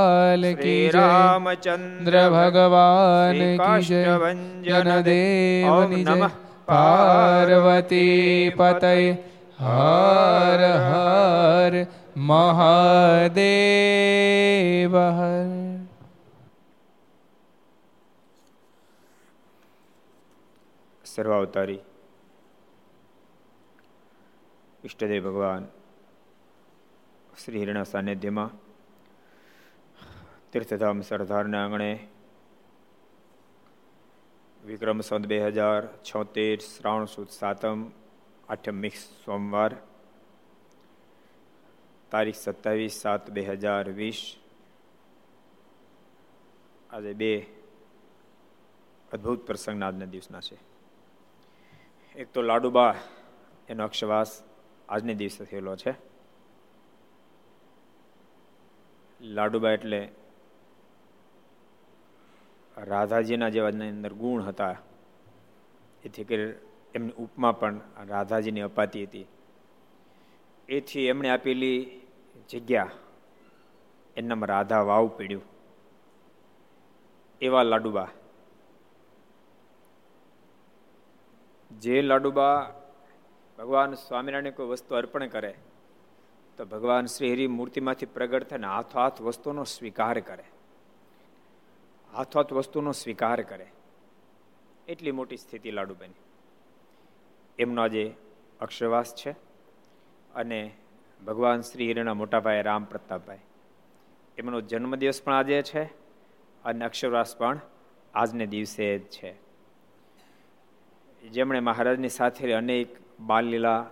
કૃષ્ણલાલ કી જય રામચંદ્ર ભગવાન કી જય જનદેવની જય પાર્વતી પતય હર હર મહાદેવ હર સર્વાવતારી ઈષ્ટદેવ ભગવાન શ્રી હિરણા સાનિધ્યમાં તીર્થધામ સરદારના આંગણે વિક્રમ સંત બે હજાર છોતેર શ્રાવણ સુદ સાતમ આઠમ મિક્સ સોમવાર તારીખ સત્તાવીસ સાત બે હજાર વીસ આજે બે અદ્ભુત પ્રસંગના આજના દિવસના છે. એક તો લાડુબા એનો અક્ષવાસ આજને દિવસે થયેલો છે. લાડુબા એટલે રાધાજીના જેવા અંદર ગુણ હતા. એથી કરી એમની ઉપમા પણ રાધાજીની અપાતી હતી. એથી એમણે આપેલી જગ્યા એમનામાં રાધા વાવ પીડ્યું. એવા લાડુબા. જે લાડુબા ભગવાન સ્વામિનારાયણ કોઈ વસ્તુ અર્પણ કરે, તો ભગવાન શ્રી હરિ મૂર્તિમાંથી પ્રગટ થઈને હાથો હાથ વસ્તુનો સ્વીકાર કરે. હાથો હાથ વસ્તુનો સ્વીકાર કરે. એટલી મોટી સ્થિતિ લાડુબાની એમનો આજે અક્ષરવાસ છે અને ભગવાન શ્રી હિરણા મોટાભાઈ રામ પ્રતાપભાઈ. એમનો જન્મદિવસ પણ આજે છે અને અક્ષરવાસ પણ આજને દિવસે જ છે. જેમણે મહારાજની સાથે અનેક બાલલીલા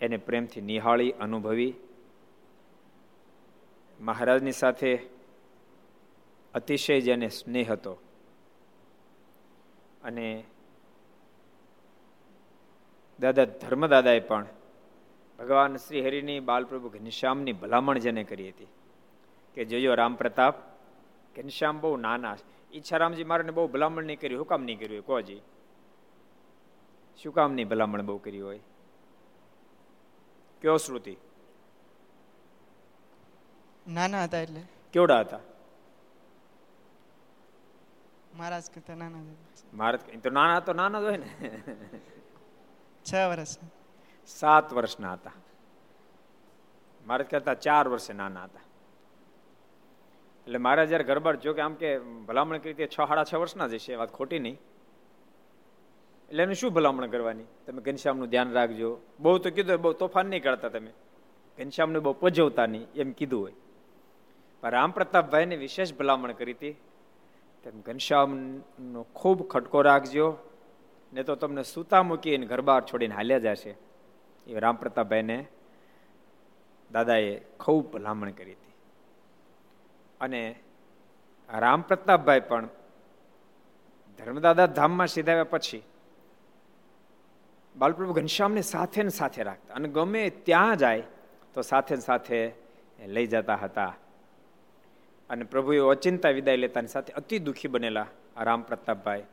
એને પ્રેમથી નિહાળી, અનુભવી. મહારાજની સાથે અતિશય જેને સ્નેહ હતો. અને દાદા ધર્મદાદાએ પણ ભગવાન શ્રી હરિની બાલપ્રભુ ઘનશ્યામની ભલામણ જેને કરી હતી કે જોયો રામ પ્રતાપ ઘનશ્યામ બહુ નાના ઈચ્છારામજી મારે બહુ ભલામણ નહીં કરી હુકામ નહીં કર્યું? કોજી શું કામ નહીં ભલામણ બહુ કરી હોય? કયો શ્રુતિ? નાના હતા એટલે. કેવડા હતા? મહારાજ કરતા નાના મહારાજ તો નાના તો નાના જ હોય ને. છ વર્ષ. સાત વર્ષના હતા. મારે કરતા ચાર વર્ષે નાના હતા. એટલે મારે જયારે ગરબડ જો કે આમ કે ભલામણ કરી છ સાડા છ વર્ષના જ હશે વાત ખોટી નહીં. એટલે એનું શું ભલામણ કરવાની? તમે ઘનશ્યામનું ધ્યાન રાખજો. બહુ તો કીધું બહુ તોફાન નહીં કરતા તમે. ઘનશ્યામને બહુ પજવતા નહીં એમ કીધું હોય. પણ રામ પ્રતાપભાઈને વિશેષ ભલામણ કરી હતી. તેમ ઘનશ્યામનો ખૂબ ખટકો રાખજો, ને તો તમને સૂતા મૂકીને ઘર બહાર છોડીને હાલ્યા જશે. એ રામ પ્રતાપભાઈને દાદાએ ખૂબ ભલામણ કરી હતી. અને રામ પ્રતાપભાઈ પણ ધર્મદાદા ધામમાં સીધાવ્યા પછી બાલપ્રભુ ઘનશ્યામને સાથે ને સાથે રાખતા. અને ગમે ત્યાં જાય, તો સાથે ને સાથે લઈ જતા હતા. અને પ્રભુએ અચિંતા વિદાય લેતાની સાથે અતિ દુઃખી બનેલા રામ પ્રતાપભાઈ.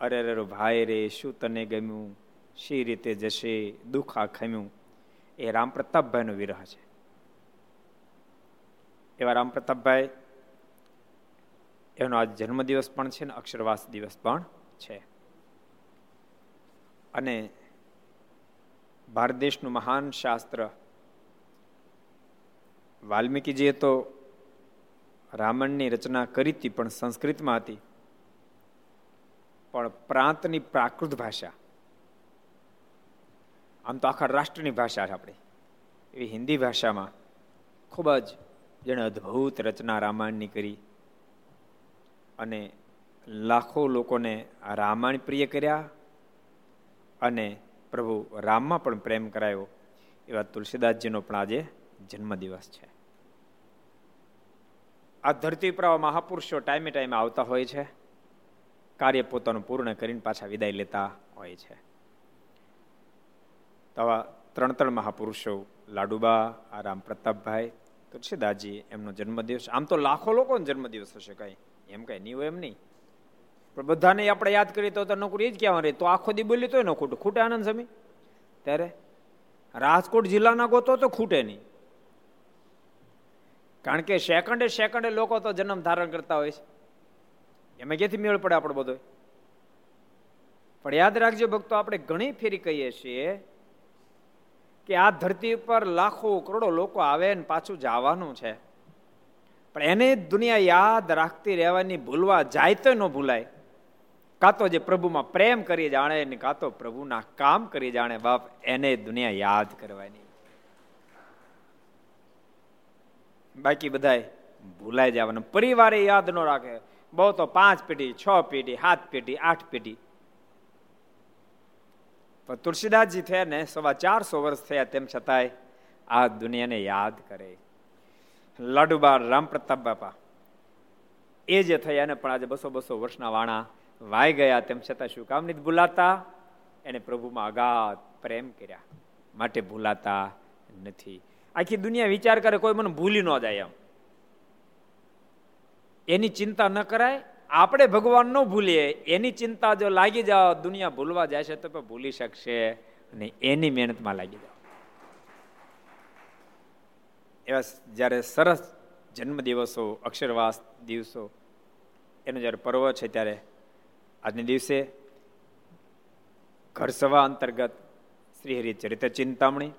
અરે અરે, ભાઈ રે, શું તને ગમ્યું? શી રીતે જશે? દુઃખ આ ખમ્યું? એ રામ પ્રતાપભાઈનો વિરહ છે. એવા રામ પ્રતાપભાઈ, એનો આજ જન્મદિવસ પણ છે ને અક્ષરવાસ દિવસ પણ છે. અને ભારત દેશનું મહાન શાસ્ત્ર, વાલ્મીકીજીએ તો રામાયણની રચના કરી હતી, પણ સંસ્કૃતમાં હતી. પણ પ્રાંતની પ્રાકૃત ભાષા. આમ તો આખા રાષ્ટ્રની ભાષા છે આપણી. એવી હિન્દી ભાષામાં ખૂબ જ જેણે અદ્ભુત રચના રામાયણની કરી. અને લાખો લોકોને રામાયણ પ્રિય કર્યા. અને પ્રભુ રામમાં પણ પ્રેમ કરાયો. એવા તુલસીદાસજીનો પણ આજે જન્મદિવસ છે. આ ધરતી પર મહાપુરુષો ટાઈમે ટાઈમે આવતા હોય છે. કાર્ય પોતાનું પૂર્ણ કરીને પાછા વિદાય લેતા હોય છે. તો આવા ત્રણ ત્રણ મહાપુરુષો, લાડુબા, આ રામ પ્રતાપભાઈ તુલસીદાસજી એમનો જન્મદિવસ. આમ તો લાખો લોકોનો જન્મદિવસ હશે કઈ. એમ કઈ નહીં હોય એમ નહીં. પણ બધાને આપણે યાદ કરીએ તો નોકરી જ કહેવાનું રહી. તો આખો દી બોલી તો ન ખોટું. ખૂટે આનંદ સમી ત્યારે રાજકોટ જિલ્લાના ગોતો તો ખૂટે નહીં. કારણ કે સેકન્ડે સેકન્ડે લોકો તો જન્મ ધારણ કરતા હોય છે. એમાં ક્યાંથી મેળ પડે આપણો બધો? પણ યાદ રાખજો ભક્તો, આપણે ઘણી ફેરી કહીએ છીએ કે આ ધરતી ઉપર લાખો કરોડો લોકો આવે ને પાછું જવાનું છે. પણ એને દુનિયા યાદ રાખતી રહેવાની ભૂલવા જાય તો ન ભૂલાય. કાં તો જે પ્રભુમાં પ્રેમ કરી જાણે ને કાં તો પ્રભુના કામ કરી જાણે, બાપ, એને દુનિયા યાદ કરવાની. બાકી બધાય ભૂલાઈ જવાનું. પરિવારે યાદ ન રાખે. બહુ તો પાંચ પેઢી, છ પેઢી, સાત પેઢી, આઠ પેઢી. પણ તુલસીદાસજી થયા ને, સવા ચારસો વર્ષ થયા તેમ છતાંય આ દુનિયાને યાદ કરે. લાડુબા રામ પ્રતાપ બાપા. એ જે થયા ને, પણ આજે બસો બસો વર્ષના વાણા વાઈ ગયા તેમ છતાં શું કામ નથી ભૂલાતા? એને પ્રભુમાં અગાધ પ્રેમ કર્યા. માટે ભૂલાતા નથી. આખી દુનિયા વિચાર કરે, કોઈ મને ભૂલી ન જાય એમ. એની ચિંતા ન કરાય. આપણે ભગવાન ન ભૂલીએ. એની ચિંતા જો લાગી જાઓ દુનિયા ભૂલવા જાય છે તો ભૂલી શકશે અને એની મહેનતમાં લાગી જાઓ એવા જ્યારે સરસ જન્મદિવસો, અક્ષરવાસ દિવસો, એનો જ્યારે પર્વ છે ત્યારે, આજને દિવસે ઘર સભા અંતર્ગત શ્રી હરિચરિત ચિંતામણી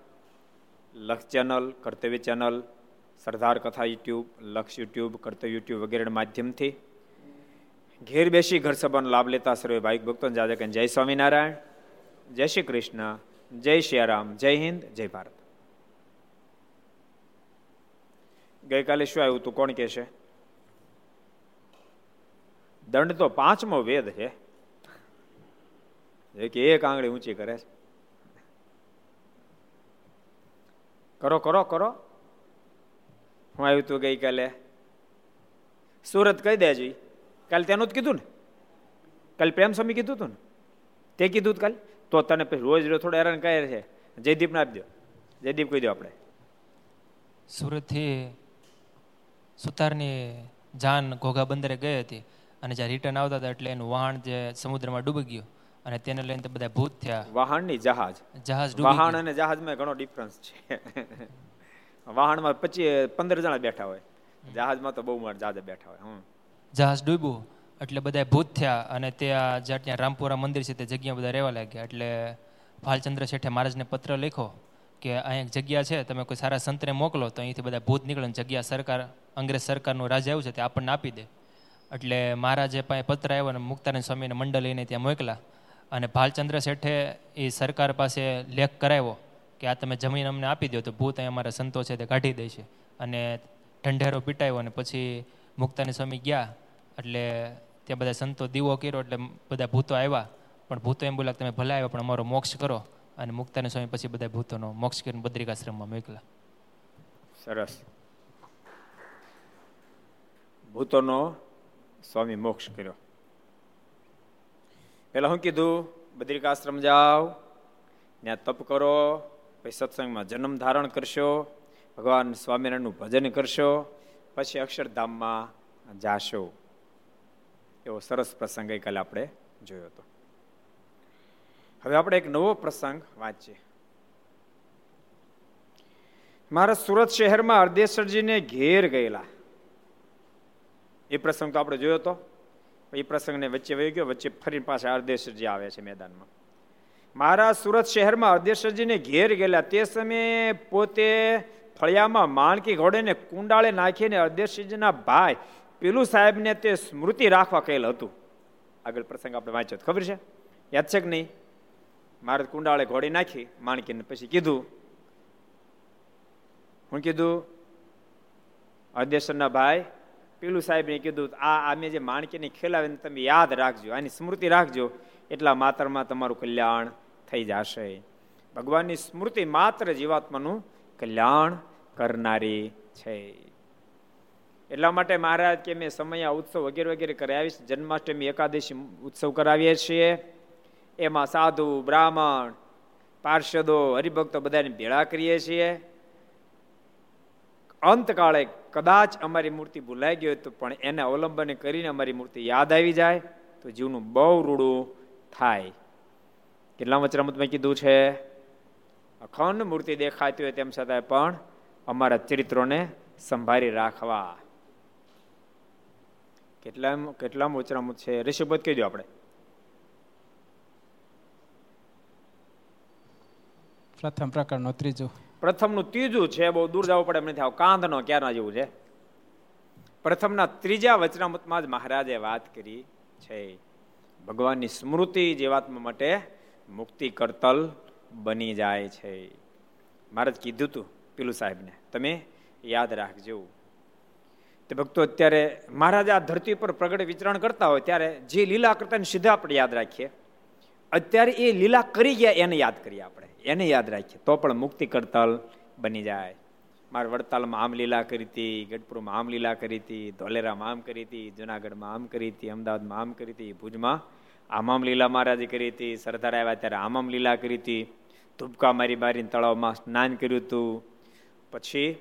લક્ષ ચેનલ, કર્તવ્ય ચેનલ, સરદાર કથા યુટ્યુબ, લક્ષ યુટ્યુબ, કર્તવ્ય યુટ્યુબ વગેરેના માધ્યમથી ઘેર બેસી ઘર સભાનો લાભ લેતા સર્વે ભાઈ ભક્તો જાદક જય સ્વામિનારાયણ, જય શ્રી કૃષ્ણ, જય શ્રી જય હિન્દ, જય ભારત. ગઈકાલે શું આવ્યું તું? કોણ કે છે દંડ તો પાંચમો વેદ છે. એક આંગળી ઊંચી કરે છે. કરો કરો કરો. હું આવ્યું તું ગઈકાલે સુરત કહી દેજો. કાલે તેનું જ કીધું ને. કાલે પ્રેમ સ્વામી કીધું તું ને. તે કીધું કાલે? તો તને પછી રોજ રોજ થોડો હેરાન કહે છે. જયદીપને આપી દો જયદીપ કહી દો આપણે. સુરતથી સુતારની જાન ઘોઘા બંદરે ગઈ હતી અને જ્યાં રિટર્ન આવતા હતા એટલે એનું વાહન જે સમુદ્રમાં ડૂબી ગયું. અને તેને લઈને બધા ભૂત થયા. વાહનની જહાજ. જહાજ વાહન અને જહાજમાં ઘણો ડિફરન્સ છે. વાહનમાં પછી પંદર જણા બેઠા હોય. જહાજમાં તો બહુ જહાજ બેઠા હોય જહાજ ડૂબ્યું એટલે બધા ભૂત થયા અને ત્યાં જ્યાં ત્યાં રામપુરા મંદિર છે તે જગ્યા બધા રહેવા લાગ્યા. એટલે ભાલચંદ્ર શેઠે મહારાજને પત્ર લખ્યો કે અહીંયા જગ્યા છે તમે કોઈ સારા સંતને મોકલો તો અહીંથી બધા ભૂત નીકળે જગ્યા સરકાર અંગ્રેજ સરકારનું રાજ આવ્યું છે તે આપણને આપી દે. એટલે મહારાજે પાસે પત્ર આવ્યો અને મુક્તાનંદ સ્વામીને મંડળ લઈને ત્યાં મોકલા. અને ભાલચંદ્ર શેઠે એ સરકાર પાસે લેખ કરાવ્યો કે આ તમે જમીન અમને આપી દો તો ભૂત અહીં અમારા સંતો છે તે કાઢી દે છે. અને ઢંઢેરો પીટાયો અને પછી મુક્તાની સ્વામી ગયા એટલે ત્યાં બધા સંતો દીવો કર્યો એટલે બધા ભૂતો આવ્યા. પણ ભૂતો એમ બોલા તમે ભલે આવ્યા, પણ અમારો મોક્ષ કરો. અને મુક્તાની સ્વામી પછી બધા ભૂતોનો મોક્ષ કરીને બદ્રિકાશ્રમમાં મોકલા સરસ. ભૂતોનો સ્વામી મોક્ષ કર્યો. પેલા શું કીધું, બદ્રિકાશ્રમ જાઓ ત્યાં તપ કરો, પછી સત્સંગમાં જન્મ ધારણ કરશો, ભગવાન સ્વામિનારાયણનું ભજન કરશો, પછી અક્ષરધામમાં જાશો. એવો સરસ પ્રસંગ ગઈકાલે આપણે જોયો હતો. હવે આપણે એક નવો પ્રસંગ વાંચીએ. મારા સુરત શહેરમાં અર્ધેશ્વરજીને ઘેર ગયેલા. એ પ્રસંગ તો આપણે જોયો હતો. એ પ્રસંગને વચ્ચે વહી ગયો, વચ્ચે ફરી પાછા અર્ધેશ્વરજી આવે છે મેદાનમાં. મારા સુરત શહેરમાં અર્ધેશ્વરજીને ઘેર ગયેલા, તે સમયે પોતે ફળિયામાં માણકી ઘોડેને કુંડાળે નાખીને અર્ધેશ્વરજીના ભાઈ પેલું સાહેબને તે સ્મૃતિ રાખવા કહેલ હતું. આગળ પ્રસંગ આપણે વાંચ્યો ખબર છે? યાદ છે કે નહીં? મારે કુંડાળે ઘોડી નાખી, માણકીને પછી કીધું, હું કીધું અધ્યક્ષના ભાઈ પેલું સાહેબને કીધું આ અમે જે માણકીને ખેલાવીને તમે યાદ રાખજો, આની સ્મૃતિ રાખજો, એટલા માત્રમાં તમારું કલ્યાણ થઈ જશે. ભગવાનની સ્મૃતિ માત્ર જીવાત્માનું કલ્યાણ કરનારી છે. એટલા માટે મહારાજ કે મેં સમય ઉત્સવ વગેરે વગેરે કરાવીશ, જન્માષ્ટમી, એકાદશી ઉત્સવ કરાવીએ છીએ. એમાં સાધુ, બ્રાહ્મણ, પાર્ષદો, હરિભક્તો બધાને ભેળા કરીએ છીએ. અંતકાળે કદાચ અમારી મૂર્તિ ભૂલાઈ ગઈ તો પણ એને અવલંબન કરીને અમારી મૂર્તિ યાદ આવી જાય તો જીવનું બહુ રૂડું થાય. કેટલા વચરામતમાં કીધું છે? અખંડ મૂર્તિ દેખાતી હોય તેમ છતાં પણ અમારા ચરિત્રોને સંભાળી રાખવા. કેટલા કેટલા વચરામત છે? ઋષભત કહી દો આપણે. પ્રથમ પ્રકારનો ત્રીજું. પ્રથમનું ત્રીજું છે, બહુ દૂર જવું પડે એમ નથી આવું. કાંધનો ક્યારના જેવું છે? પ્રથમના ત્રીજા વચનામૃતમાં જ મહારાજે વાત કરી છે, ભગવાનની સ્મૃતિ જીવાત્મા માટે મુક્તિ કરતલ બની જાય છે. મહારાજ કીધું તું પીલું સાહેબને, તમે યાદ રાખજો. તે ભક્તો અત્યારે મહારાજ આ ધરતી પર પ્રગટ વિચરણ કરતા હોય, ત્યારે જે લીલા કરતા સીધા આપણે યાદ રાખીએ. અત્યારે એ લીલા કરી ગયા, એને યાદ કરીએ આપણે. એને યાદ રાખીએ તો પણ મુક્તિ કરતલ બની જાય. મારે વડતાલમાં આમ લીલા કરી હતી, ગઢપુરમાં આમ લીલા કરી હતી, ધોલેરામાં આમ કરી હતી, જુનાગઢમાં આમ કરી હતી, અમદાવાદમાં આમ કરી હતી, ભુજમાં આમામ લીલા મહારાજે કરી હતી, સરદાર આવ્યા ત્યારે આમામ લીલા કરી હતી. ધૂપકા મારી મારીને તળાવમાં સ્નાન કર્યું હતું. પછી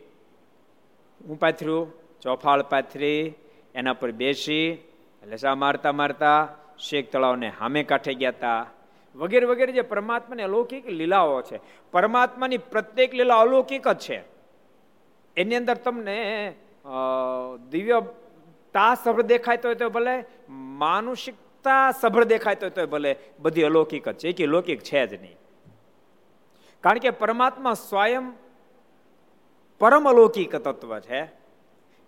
હું પાથર્યું, ચોફાળ પાથરી, એના પર બેસી, લસા મારતા મારતા શેખ તળાવને હામે કાંઠે ગયા હતા. વગેરે વગેરે જે પરમાત્માની અલૌકિક લીલાઓ છે. પરમાત્માની પ્રત્યેક લીલા અલૌકિક જ છે. એની અંદર તમને દિવ્ય તા સભર દેખાય તો ભલે, માનુષિકતા સભર દેખાય તો ભલે, બધી અલૌકિક જ છે. કે લૌકિક છે જ નહીં. કારણ કે પરમાત્મા સ્વયં પરમ અલૌકિક તત્વ છે.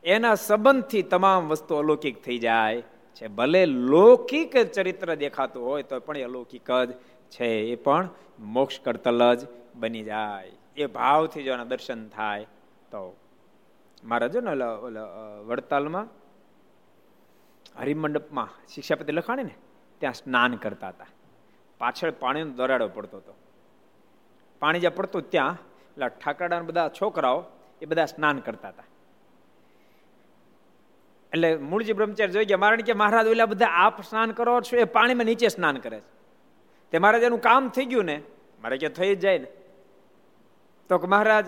એના સંબંધથી તમામ વસ્તુ અલૌકિક થઈ જાય. છે. ભલે લૌકિક ચરિત્ર દેખાતું હોય, તો પણ એ અલૌકિક જ છે. એ પણ મોક્ષ કરતલ જ બની જાય. એ ભાવથી જો દર્શન થાય, તો. મારા જો ને વડતાલમાં, હરિમંડપમાં શિક્ષાપતિ લખાણે ને, ત્યાં સ્નાન કરતા હતા. પાછળ પાણીનો દરાડો પડતો હતો. પાણી જ્યાં પડતું ત્યાં એટલે ઠાકરડા બધા છોકરાઓ એ બધા સ્નાન કરતા હતા. એટલે મૂળજી બ્રહ્મચારી જોઈ ગયા મારણ કે, મહારાજ, ઓલા બધા આપ સ્નાન કરો છો, એ પાણીમાં નીચે સ્નાન કરે છે. તે મહારાજ એનું કામ થઈ ગયું ને, મારે કે થઈ જ જાય ને. તો મહારાજ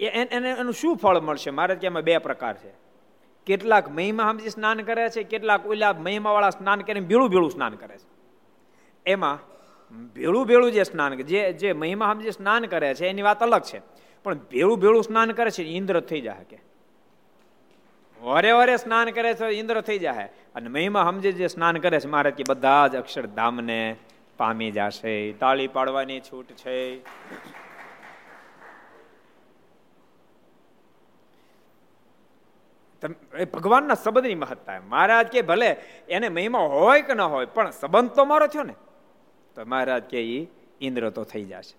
એને, એનું શું ફળ મળશે? મહારાજ કે, એમાં બે પ્રકાર છે. કેટલાક મહિમા સમજી સ્નાન કરે છે, કેટલાક ઓલા મહિમાવાળા સ્નાન કરીને ભેળું ભેળું સ્નાન કરે છે. એમાં ભેળું ભેળું જે સ્નાન જે જે મહિમા સમજી સ્નાન કરે છે, એની વાત અલગ છે. પણ ભેળું ભેળું સ્નાન કરે છે ઇન્દ્ર થઈ જાય કે. વરે ઓરે સ્નાન કરે છે, ઇન્દ્ર થઈ જાય અને મહિમા સમજે જે સ્નાન કરે છે, મહારાજ કે બધા જ અક્ષરધામને પામી જશે. તાળી પાડવાની છૂટ છે. ભગવાનના સંબંધની મહત્તા મહારાજ કે ભલે એને મહિમા હોય કે ન હોય, પણ સંબંધ તો મારો થયો ને, તો મહારાજ કે એ ઇન્દ્ર તો થઈ જશે.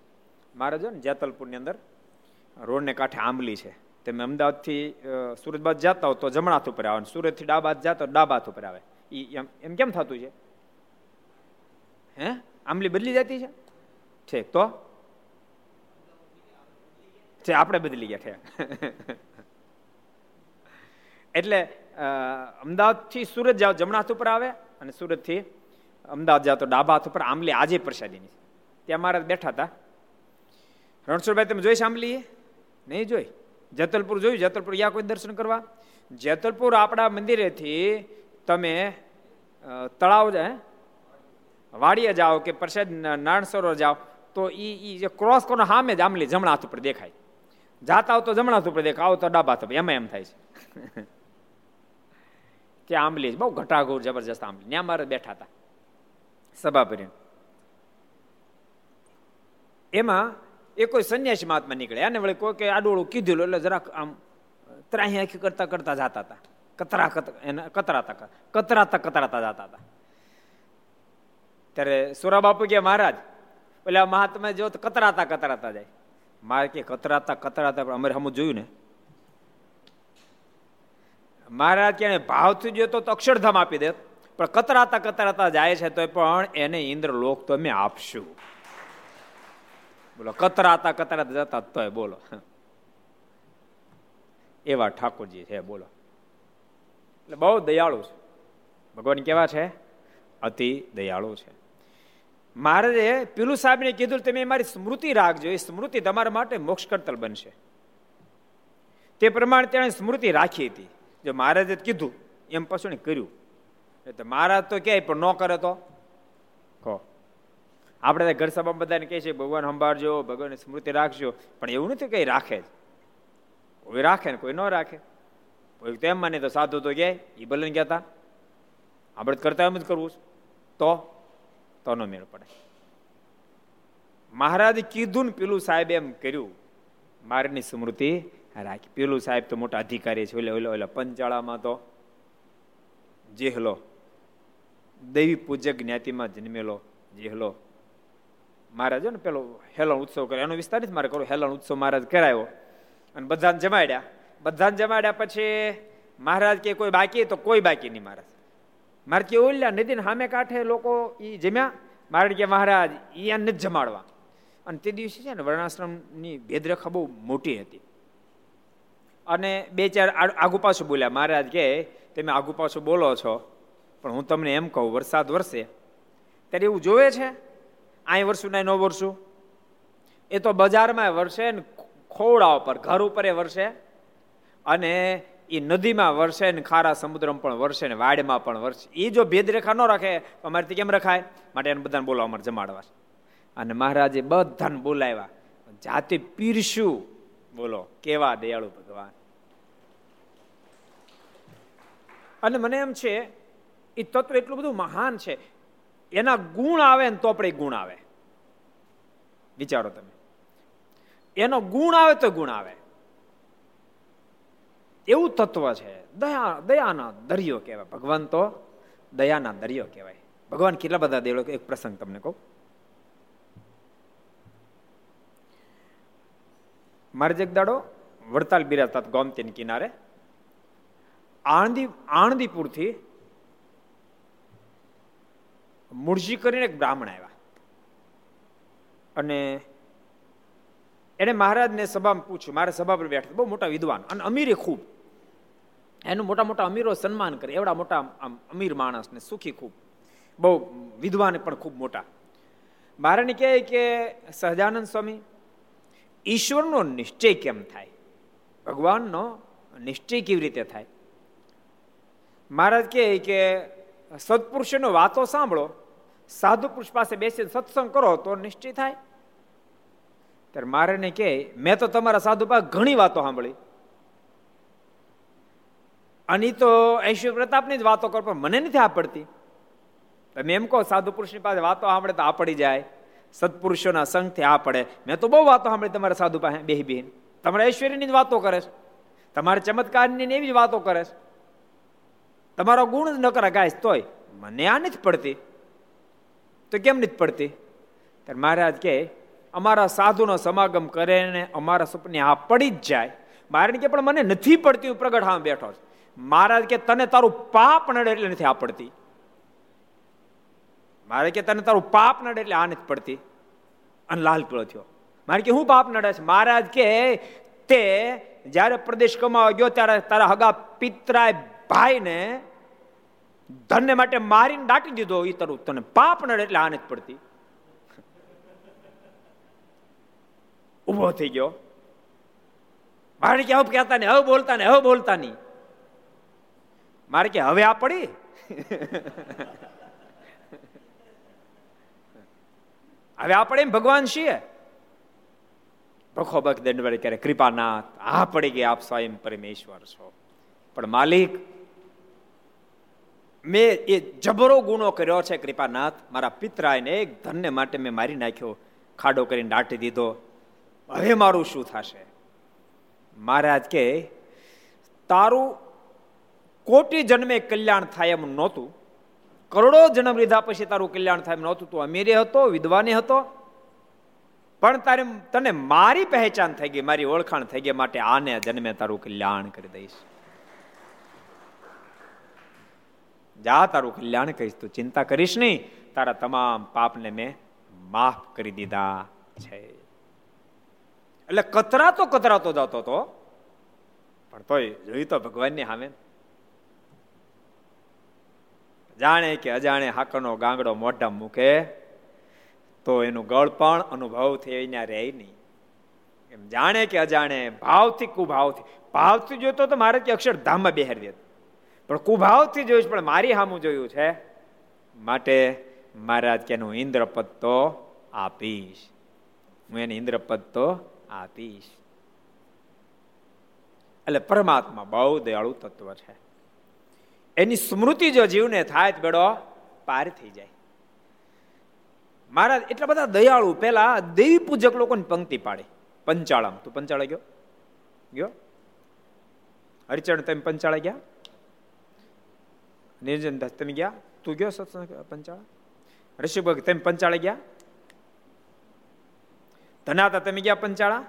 મહારાજ ને, જેતલપુરની અંદર રોડને કાંઠે આંબલી છે. તમે અમદાવાદથી સુરત બાદ જતા હો તો જમણા હાથ ઉપર આવે સુરતથી ડાબા હાથ જતા ડાબા હાથ ઉપર આવે. એમ એમ કેમ થતું છે? હે? આંબલી બદલી જતી છે? ઠીક તો? છે, આપણે બદલી ગયા છે. એટલે અમદાવાદથી સુરત જાઓ જમણા હાથ ઉપર આવે અને સુરતથી અમદાવાદ જાઓ તો ડાબા હાથ ઉપર આંબલી આજે પ્રસાદીની ત્યાં મારા બેઠા હતા. રણછોડભાઈ, તમે જોઈશ આંબલી? નહીં જોઈ? જેતલપુર જોયું? જેતલપુર યા કોઈ દર્શન કરવા? જેતલપુર આપણા મંદિરેથી તમે તળાવ જાય વાડીએ જાઓ કે પ્રસાદ નારાયણ જાઓ, તો એ જે ક્રોસ કરો સામે જ આંબલી જમણા હાથ ઉપર દેખાય. જાતા તો જમણા હાથ ઉપર દેખાય આવો તો ડાબા હાથ એમાં એમ થાય છે. કે આંબલી બહુ ઘટાઘોર જબરજસ્ત આંબલી. ત્યાં મારે બેઠા હતા સભા ભરીને એમાં એ કોઈ સંન્યાસી મહાત્મા નીકળે. અને વળી કોઈ આડોળું કીધું એટલે જરાક આમ ત્રાહી આખી કરતા કરતા જતા હતા. કતરા કતરાતા કતરાતા કતરાતા જતા હતા. ત્યારે સુરા બાપુ કે મહારાજ પેલા મહાત્મા જો કતરાતા કતરાતા જાય. મારે કે કતરાતા કતરાતા અમારે હમ જોયું ને. મહારાજ કે ભાવથી જો તો અક્ષરધામ આપી દે. પણ કતરાતા કતરાતા જાય છે તો પણ એને ઇન્દ્રલોક તો અમે આપશું. બોલો, કતરાતા કતરાતા જતા તોય બોલો. એવા ઠાકોરજી છે, બોલો. એટલે બહુ દયાળુ છે. ભગવાન કેવા છે? અતિ દયાળુ છે. મહારાજે પીલુ સાહેબને કીધું, તમે મારી સ્મૃતિ રાખજો. એ સ્મૃતિ તમારા માટે મોક્ષ કરતલ બનશે. તે પ્રમાણે તેણે સ્મૃતિ રાખી હતી. જો મહારાજે કીધું, એમ પછી કર્યું. એટલે મહારાજ તો ક્યાંય પણ ન કરે તો? આપણે ઘર સભા બધાને કહે છે, ભગવાન સંભાળજો, ભગવાનની સ્મૃતિ રાખજો. પણ એવું નથી કઈ રાખે જ. કોઈ રાખે ને કોઈ ન રાખે. કોઈ તેમ માને તો સાધુ તો ગયા એ ભલે હતા આપણે કરતા એમ જ કરવું તો? તો ન મેળ પડે. મહારાજ કીધું ને પેલું સાહેબ એમ કર્યું, મારની સ્મૃતિ રાખી. પેલું સાહેબ તો મોટા અધિકારી છે, ઓલે ઓલે, ઓલા, પંચાળામાં તો. જેહલો, દૈવી પૂજક જ્ઞાતિમાં જન્મેલો જેહલો. મહારાજ ને, પેલો હેલણ ઉત્સવ કર્યો. એનો વિસ્તાર નથી મારે કરો, હેલણ ઉત્સવ મહારાજ કરાયો. અને બધાને જમાડ્યા. બધાને જમાડ્યા પછી મહારાજ કે કોઈ બાકી તો કોઈ બાકી નહીં મહારાજ. મારે કે ઓલ્યા નદીને સામે કાંઠે લોકો એ જમ્યા. મારે કે, મહારાજ એ નથી જમાડવા. અને તે દિવસે છે ને વર્ણાશ્રમની ભેદરેખા બહુ મોટી હતી. અને બે ચાર આગુ પાછું બોલ્યા, મહારાજ કે, તમે આગુ પાછું બોલો છો, પણ હું તમને એમ કહું, વરસાદ વરસે. ત્યારે એવું જોવે છે અહીં વરસું નહીં ન વરસું? એ તો બજારમાં વરસે ને ખોડા ઉપર ઘર ઉપર એ વરસે. અને એ નદીમાં વરસે ને ખારા સમુદ્રમાં પણ વરસે ને વાડમાં પણ વરસે. એ જો ભેદરેખા ન રાખે, તો અમારેથી કેમ રખાય? માટે એને બધાને બોલાવવા અમારે જમાડવા. અને મહારાજે બધાને બોલાવ્યા. જાતે પીરશું. બોલો, કેવા દયાળુ ભગવાન. અને મને એમ છે એ તત્વ એટલું બધું મહાન છે. એના ગુણ આવે ને તો આપણે ગુણ આવે. વિચારો તમે. એનો ગુણ આવે તો ગુણ આવે. એવું તત્વ છે. દયા, દયાના દરિયો કહેવાય. ભગવાન તો દયાના દરિયો કહેવાય. ભગવાન કેટલા બધા દેવળો એક પ્રસંગ તમને કહું. મારે એક દાડો વડતાલ બિરાજતા ગોમતીન કિનારે. આણંદી, આણંદીપુરથી મૂળજી કરીને એક બ્રાહ્મણ આવ્યા. અને એને મહારાજને સભામાં પૂછ્યું, મારે સભા પર બેઠા બહુ મોટા વિદ્વાન અને અમીરે ખૂબ. એનું મોટા મોટા અમીરો સન્માન કરે, એવડા મોટા અમીર માણસને સુખી ખૂબ. બહુ વિદ્વાન પણ ખૂબ મોટા. મહારાજને કહે કે, સહજાનંદ સ્વામી, ઈશ્વરનો નિશ્ચય કેમ થાય? ભગવાનનો નિશ્ચય કેવી રીતે થાય? મહારાજ કહે કે, સત્પુરુષોનો વાતો સાંભળો. સાધુ પુરુષ પાસે બેસીને સત્સંગ કરો તો નિશ્ચય થાય. ત્યારે મારે ને કે, મેં તો તમારા સાધુ પાસે ઘણી વાતો સાંભળી. અને તો ઐશ્વર પ્રતાપની જ વાતો કરો, પણ મને નથી આ પડતી. તમે એમ કહો, સાધુ પુરુષની પાસે વાતો સાંભળે તો આ પડી જાય. સત્પુરુષોના સંઘથી આ પડે. મેં તો બહુ વાતો સાંભળી તમારા સાધુ પાસે બે બેન તમારા ઐશ્વર્યની જ વાતો કરે છે. તમારા ચમત્કારની એવી જ વાતો કરે છે. તમારો ગુણ જ ન કરે ગાય તોય મને આ નથી પડતી. તો કેમ નથી પડતી? ત્યારે મહારાજ કે અમારા સાધુનો સમાગમ કરે ને અમારા સપને આ પડી જ જાય. મારે કે પણ મને નથી પડતી હું પ્રગટ હા બેઠો છું. મહારાજ કે તને તારું પાપ નડે એટલે નથી આ પડતી. મારે કે તને તારું પાપ નડે એટલે આ નથી પડતી. અને લાલ પીળો થયો. મારે કે હું પાપ નડે છે? મહારાજ કે તે જ્યારે પ્રદેશ કમાવા ગયો ત્યારે તારા હગા પિતરાય ભાઈને ધનને માટે મારીને દાટી દીધો એ તરું તને પાપ નડે એટલે આ પડતી. ઊભો થઈ ગયો. મારે કે હવે કહેતા ને? હવે બોલતા ને? હવે બોલતા નહીં. મારે કે હવે આ પડી? હવે આપણે એમ ભગવાન છીએ? ભખો ભખ દંડવાળી ક્યારે કૃપાનાથ, આ પડી ગઈ આપ સ્વયં પરમેશ્વર છો. પણ માલિક મેં એ જબરો ગુનો કર્યો છે, કૃપાનાથ. મારા પિતરાયને એક ધનને માટે મેં મારી નાખ્યો. ખાડો કરીને દાટી દીધો. હવે મારું શું થશે? મહારાજ કે, તારું કોટી જન્મે કલ્યાણ થાય એમ નહોતું. કરોડો જન્મ લીધા પછી તારું કલ્યાણ થાય એમ નહોતું. તું અમીરે હતો, વિદ્વાને હતો. પણ તારે તને મારી પહેચાન થઈ ગઈ, મારી ઓળખાણ થઈ ગઈ, માટે આને જન્મે તારું કલ્યાણ કરી દઈશ. જા, તારું કલ્યાણ કહીશ તું ચિંતા કરીશ નહીં. તારા તમામ પાપને મેં માફ કરી દીધા છે. એટલે કતરાતો કતરાતો જતો હતો. પણ તોય જોયું તો ભગવાનની સામે. જાણે કે અજાણે હાકરનો ગાંગડો, મોઢા મૂકે, તો એનું ગળ પણ અનુભવ થઈ એના રહે નહીં. એમ જાણે કે અજાણે ભાવથી કુભાવથી, ભાવથી જોતો તો મારે કે અક્ષરધામમાં બેહાર દે પણ કુભાવથી જોઈશ પણ મારી સામું જોયું છે. માટે મહારાજ કે હું ઇન્દ્રપદ તો આપીશ. હું એને ઇન્દ્રપદ તો આપીશ. એટલે પરમાત્મા બહુ દયાળુ તત્વ છે. એની સ્મૃતિ જો જીવને થાય તો બેડો પાર થઈ જાય. મહારાજ, એટલા બધા દયાળુ. પેલા દેવી પૂજક લોકોની પંક્તિ પાડે. પંચાળામ. તું પંચાળા ગયો? ગયો? હરિચરણ, તમે પંચાળા ગયા? નિરંજન દાસ તમે ગયા. તું ગયો સત્સંગ, પંચાળા? ઋષિભગ તમે પંચાળા ગયા. ધનાતા તમે ગયા પંચાળા?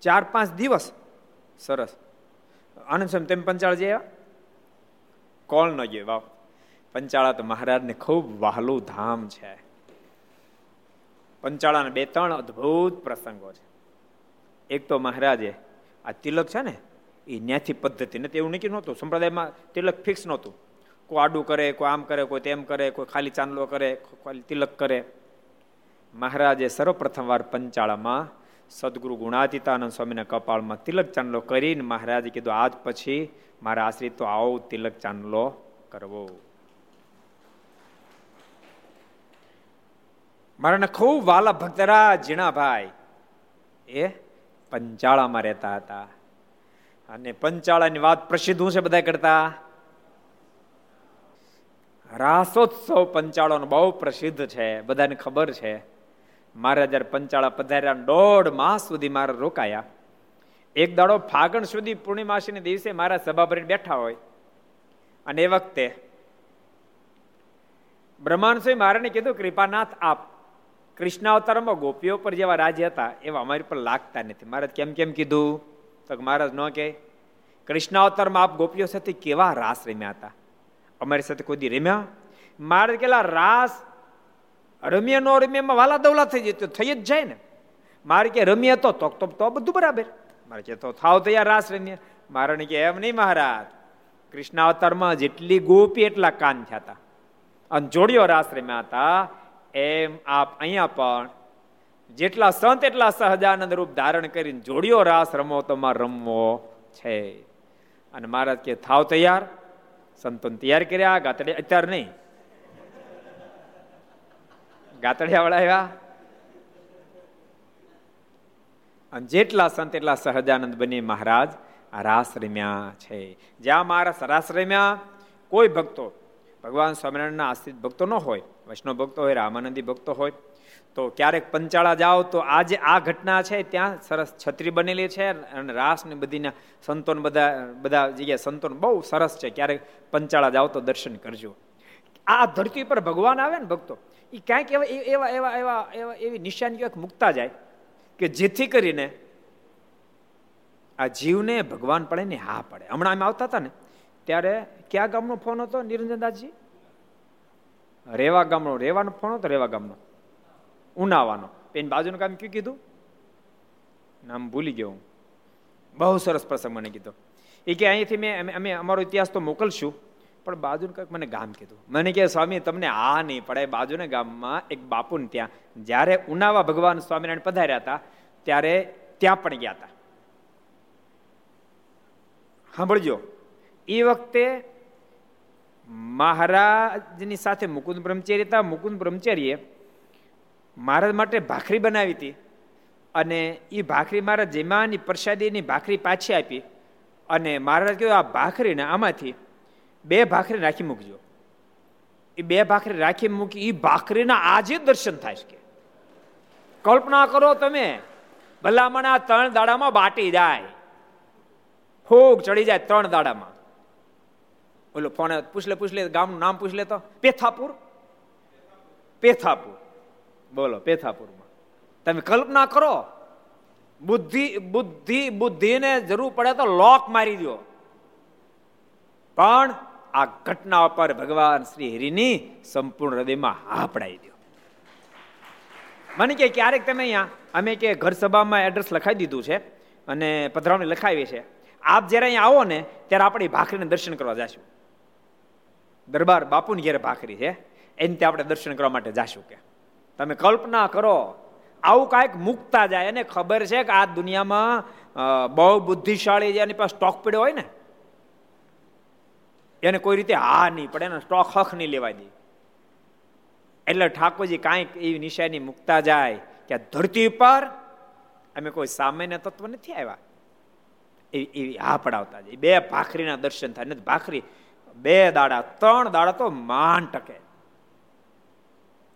ચાર પાંચ દિવસ. સરસ. આનંદ સ્વામી તમે પંચાળા જયા કોણ ન ગયો. વાહ પંચાળા તો મહારાજને ખૂબ વહાલું ધામ છે. પંચાળાના બે ત્રણ અદ્ભુત પ્રસંગો છે. એક તો મહારાજે, આ તિલક છે ને એ ન્યાથી પદ્ધતિ નથી, એવું નક્કી નહોતું. સંપ્રદાયમાં તિલક ફિક્સ નહોતું. કોઈ આડું કરે, કોઈ આમ કરે, કોઈ તેમ કરે, કોઈ ખાલી ચાંદલો કરે ખાલી તિલક કરે. મહારાજે સર્વપ્રથમ વાર પંચાળામાં સદગુરુ ગુણાતીતાનંદ સ્વામીના કપાળમાં તિલક ચાંદલો કરીને મહારાજે કીધું, આજ પછી મારા આશ્રિત તો આવો તિલક ચાંદલો કરવો. મારાને ખૂબ વાલા ભક્તરા જીણાભાઈ એ પંચાળામાં રહેતા હતા. અને પંચાળાની વાત પ્રસિદ્ધ હું છે બધા કરતા? રાસોત્સવ પંચાળાનો બહુ પ્રસિદ્ધ છે, બધાને ખબર છે. મારા જયારે પંચાળા પધાર્યા, દોઢ માસ સુધી મારે રોકાયા. એક દાડો ફાગણ સુધી પૂર્ણિમાસીના દિવસે મારા સભા ભરીને બેઠા હોય. અને એ વખતે બ્રહ્માંડ મારાને કીધું, કૃપાનાથ, આપ કૃષ્ણાવતારમાં ગોપીઓ પર જેવા રાજ્ય હતા, એવા અમારી પર લાગતા નથી. મહારાજ કેમ કેમ કીધું? તો મહારાજ ન કહે. કૃષ્ણાવતારમાં આપ ગોપીઓ સાથે કેવા રાસ રમ્યા હતા? અમારી સાથે કોઈ રમ્યા? મહારાજ કેલા રાસ રમ્યા નો રમ્યામાં વાલા દવલા થઈ જાય તો થઈ જ જાય ને. મારે કે રમ્યા તો તો તો બધું બરાબર. મારે કે તો થાવ તૈયાર રાસ રમ્યા મારાને કે એમ નહીં મહારાજ, કૃષ્ણાવતારમાં જેટલી ગોપી એટલા કાન થયા હતા. અને જોડિયો રાસ રમ્યા હતા. એમ આપ અહીંયા પણ જેટલા સંત એટલા સહજાનંદ રૂપ ધારણ કરીને જોડિયો રાસ રમો તમાર રમવો છે. અને મહારાજ કે, થાવ તૈયાર? સંતોને તૈયાર કર્યા? ગાતડે અત્યારે નહીં. ગાતડિયા આવ્યા. અને જેટલા સંત એટલા સહજાનંદ બની મહારાજ રાસ રમ્યા છે. જ્યાં મહારાજ રાસ રમ્યા, કોઈ ભક્તો, ભગવાન સ્વામિનારાયણના આશ્રિત ભક્તો ન હોય, વૈષ્ણવ ભક્તો હોય, રામાનંદી ભક્તો હોય તો ક્યારેક પંચાળા જાઓ તો આજે આ ઘટના છે, ત્યાં સરસ છત્રી બનેલી છે અને રાસ ને બધીના સંતોન બધા બધા જગ્યાએ સંતોન બહુ સરસ છે. ક્યારેક પંચાળા જાઓ તો દર્શન કરજો. આ ધરતી પર ભગવાન આવે ને ભક્તો એ ક્યાંક એવા એવા એવા એવા એવા, એવી નિશાની ક્યાંક મૂકતા જાય કે જેથી કરીને આ જીવને ભગવાન પડે ને હા પડે. હમણાં અમે આવતા હતા ને, ત્યારે ક્યાં ગામનો ફોન હતો નિરંજન દાસજી રેવા ગામનો, રેવાનો ફોન હતો, રેવા ગામનો. ઉનાવાનો. એની બાજુનું કામ કયું કીધું? નામ ભૂલી ગયો હું. બહુ સરસ પ્રસંગ મને કીધો. એ કે અહીંથી મેં અમે અમારો ઇતિહાસ તો મોકલશું, પણ બાજુનું કંઈક મને ગામ કીધું. મને કહે સ્વામી, તમને આ નહીં પડે. બાજુના ગામમાં એક બાપુને ત્યાં, જ્યારે ઉનાવા ભગવાન સ્વામિનારાયણ પધાર્યા હતા, ત્યારે ત્યાં પણ ગયા હતા. સાંભળજો. એ વખતે મહારાજની સાથે મુકુંદ બ્રહ્મચારી હતા. મુકુંદ બ્રહ્મચારીએ મહારાજ માટે ભાખરી બનાવી હતી અને એ ભાખરી મારા જેમાની પ્રસાદીની ભાખરી પાછી આપી અને મહારાજ કહ્યું આ ભાખરીને આમાંથી બે ભાખરી રાખી મૂકજો. એ બે ભાખરી રાખી મૂકી એ ભાખરીના આજે દર્શન થાય છે કલ્પના કરો તમે, ભલામણ આ ત્રણ દાડામાં બાટી જાય. ફૂગ ચડી જાય ત્રણ દાડામાં. ઓલો ફોન પૂછલે પૂછલે, ગામનું નામ પૂછ લે તો પેથાપુર? પેથાપુર. બોલો, પેથાપુરમાં. તમે કલ્પના કરો, બુદ્ધિ બુદ્ધિ, બુદ્ધિને જરૂર પડે તો લોક મારી દો. પણ આ ઘટના પર ભગવાન શ્રી હરિની સંપૂર્ણ હૃદયમાં હા પડાવી દો. મને કે ક્યારેક તમે અહીંયા, અમે કે ઘર સભામાં એડ્રેસ લખાવી દીધું છે અને પધરાવણી લખાવી છે. આપ જ્યારે અહીંયા આવો ને, ત્યારે આપણે ભાખરીને દર્શન કરવા જશું. દરબાર બાપુની ઘેરે ભાખરી છે એની ત્યાં આપણે દર્શન કરવા માટે જાશું કે. તમે કલ્પના કરો, આવું કાંઈક મૂકતા જાય. એને ખબર છે કે આ દુનિયામાં બહુ બુદ્ધિશાળી જેની પાસે સ્ટોક પડ્યો હોય ને, એને કોઈ રીતે હા નહીં પડે, એને સ્ટોક હક નહીં લેવા દે. એટલે ઠાકોરજી કાંઈક એવી નિશાની મૂકતા જાય કે ધરતી પર અમે કોઈ સામાન્ય તત્વ નથી આવ્યા. એવી હા પડાવતા જાય. બે ભાખરીના દર્શન થાય. નથી, ભાખરી, બે દાડા, ત્રણ દાડા તો માન ટકે.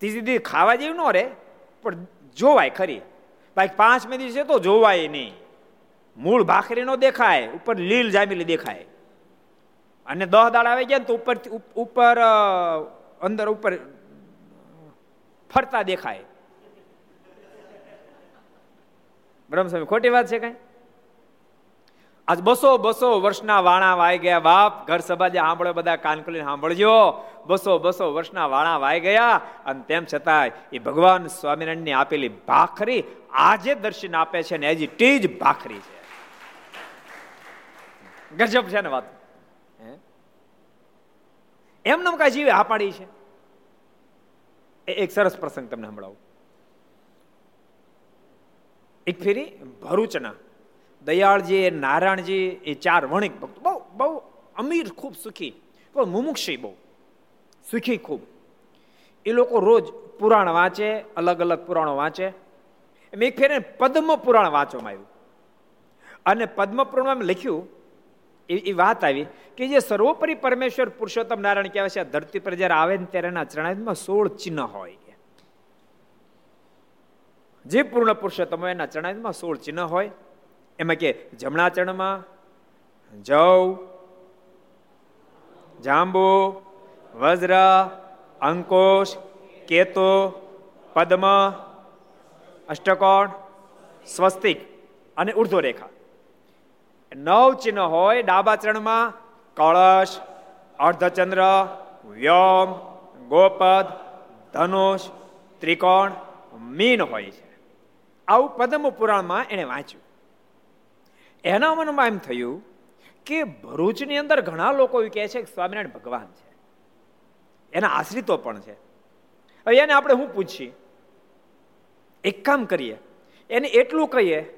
ત્રીજી દી ખાવા જેવું ન રે પણ જોવાય ખરી. બાકી પાંચમે દિવસે તો જોવાય નહીં. મૂળ ભાખરી નો દેખાય, ઉપર લીલ જામેલી દેખાય. અને દહ દાડા આવી ગયા ને તો ઉપર ઉપર અંદર ઉપર ફરતા દેખાય. બ્રહ્મસ્વામી, ખોટી વાત છે કઈ? આજ બસો બસો વર્ષના વાણા વાઈ ગયા, બાપ, ઘર સભા જે સાંભળે બધા કાન ખોલીને સાંભળજો. બસો બસો વર્ષના વાણા વાઈ ગયા અને તેમ છતાંય એ ભગવાન સ્વામિનારાયણની આપેલી ભાખરી આજે દર્શન આપે છે ને હજી ટીજ ભાખરી છે. ગજબ છે ને વાત. એમને કઈ જીવે આ પાડી છે? એક સરસ પ્રસંગ તમને સંભળાવું. એક ફેરી ભરૂચના દયાળજી, નારાયણજી એ ચાર વણિક ભક્ત. બહુ બહુ અમીર, ખૂબ સુખી, પણ મુમુક્ષી બહુ. સુખી ખૂબ. એ લોકો રોજ પુરાણ વાંચે, અલગ અલગ પુરાણો વાંચે. એમ એક ફેરે પદ્મ પુરાણ વાંચવામાં આવ્યું. અને પદ્મ પુરાણમાં લખ્યું, એ વાત આવી કે જે સર્વોપરી પરમેશ્વર પુરુષોત્તમ નારાયણ કહેવાય છે ધરતી પર જ્યારે આવે ને ત્યારે એના ચરણામાં સોળ ચિહ્ન હોય જે પૂર્ણ પુરુષોત્તમ હોય એના ચરણામાં સોળ ચિહ્ન હોય. એમાં કે જમણા ચરણમાં જવ, જાંબુ વજ્ર, અંકુશ, કેતો, પદ્મ, અષ્ટકોણ, સ્વસ્તિક અને ઉર્ધ્વ રેખા. નવ ચિહ્ન હોય ડાબા ચરણમાં, કળશ, અર્ધચંદ્ર, વ્યોમ, ગોપદ, ધનુષ, ત્રિકોણ, મીન હોય છે. આવું પદ્મ પુરાણમાં એને વાંચ્યું. એના મનમાં એમ થયું કે ભરૂચની અંદર ઘણા લોકો એવું કહે છે કે સ્વામિનારાયણ ભગવાન છે. એના આશ્રિતો પણ છે. હવે એને આપણે શું પૂછીએ? એક કામ કરીએ. એને એટલું કહીએ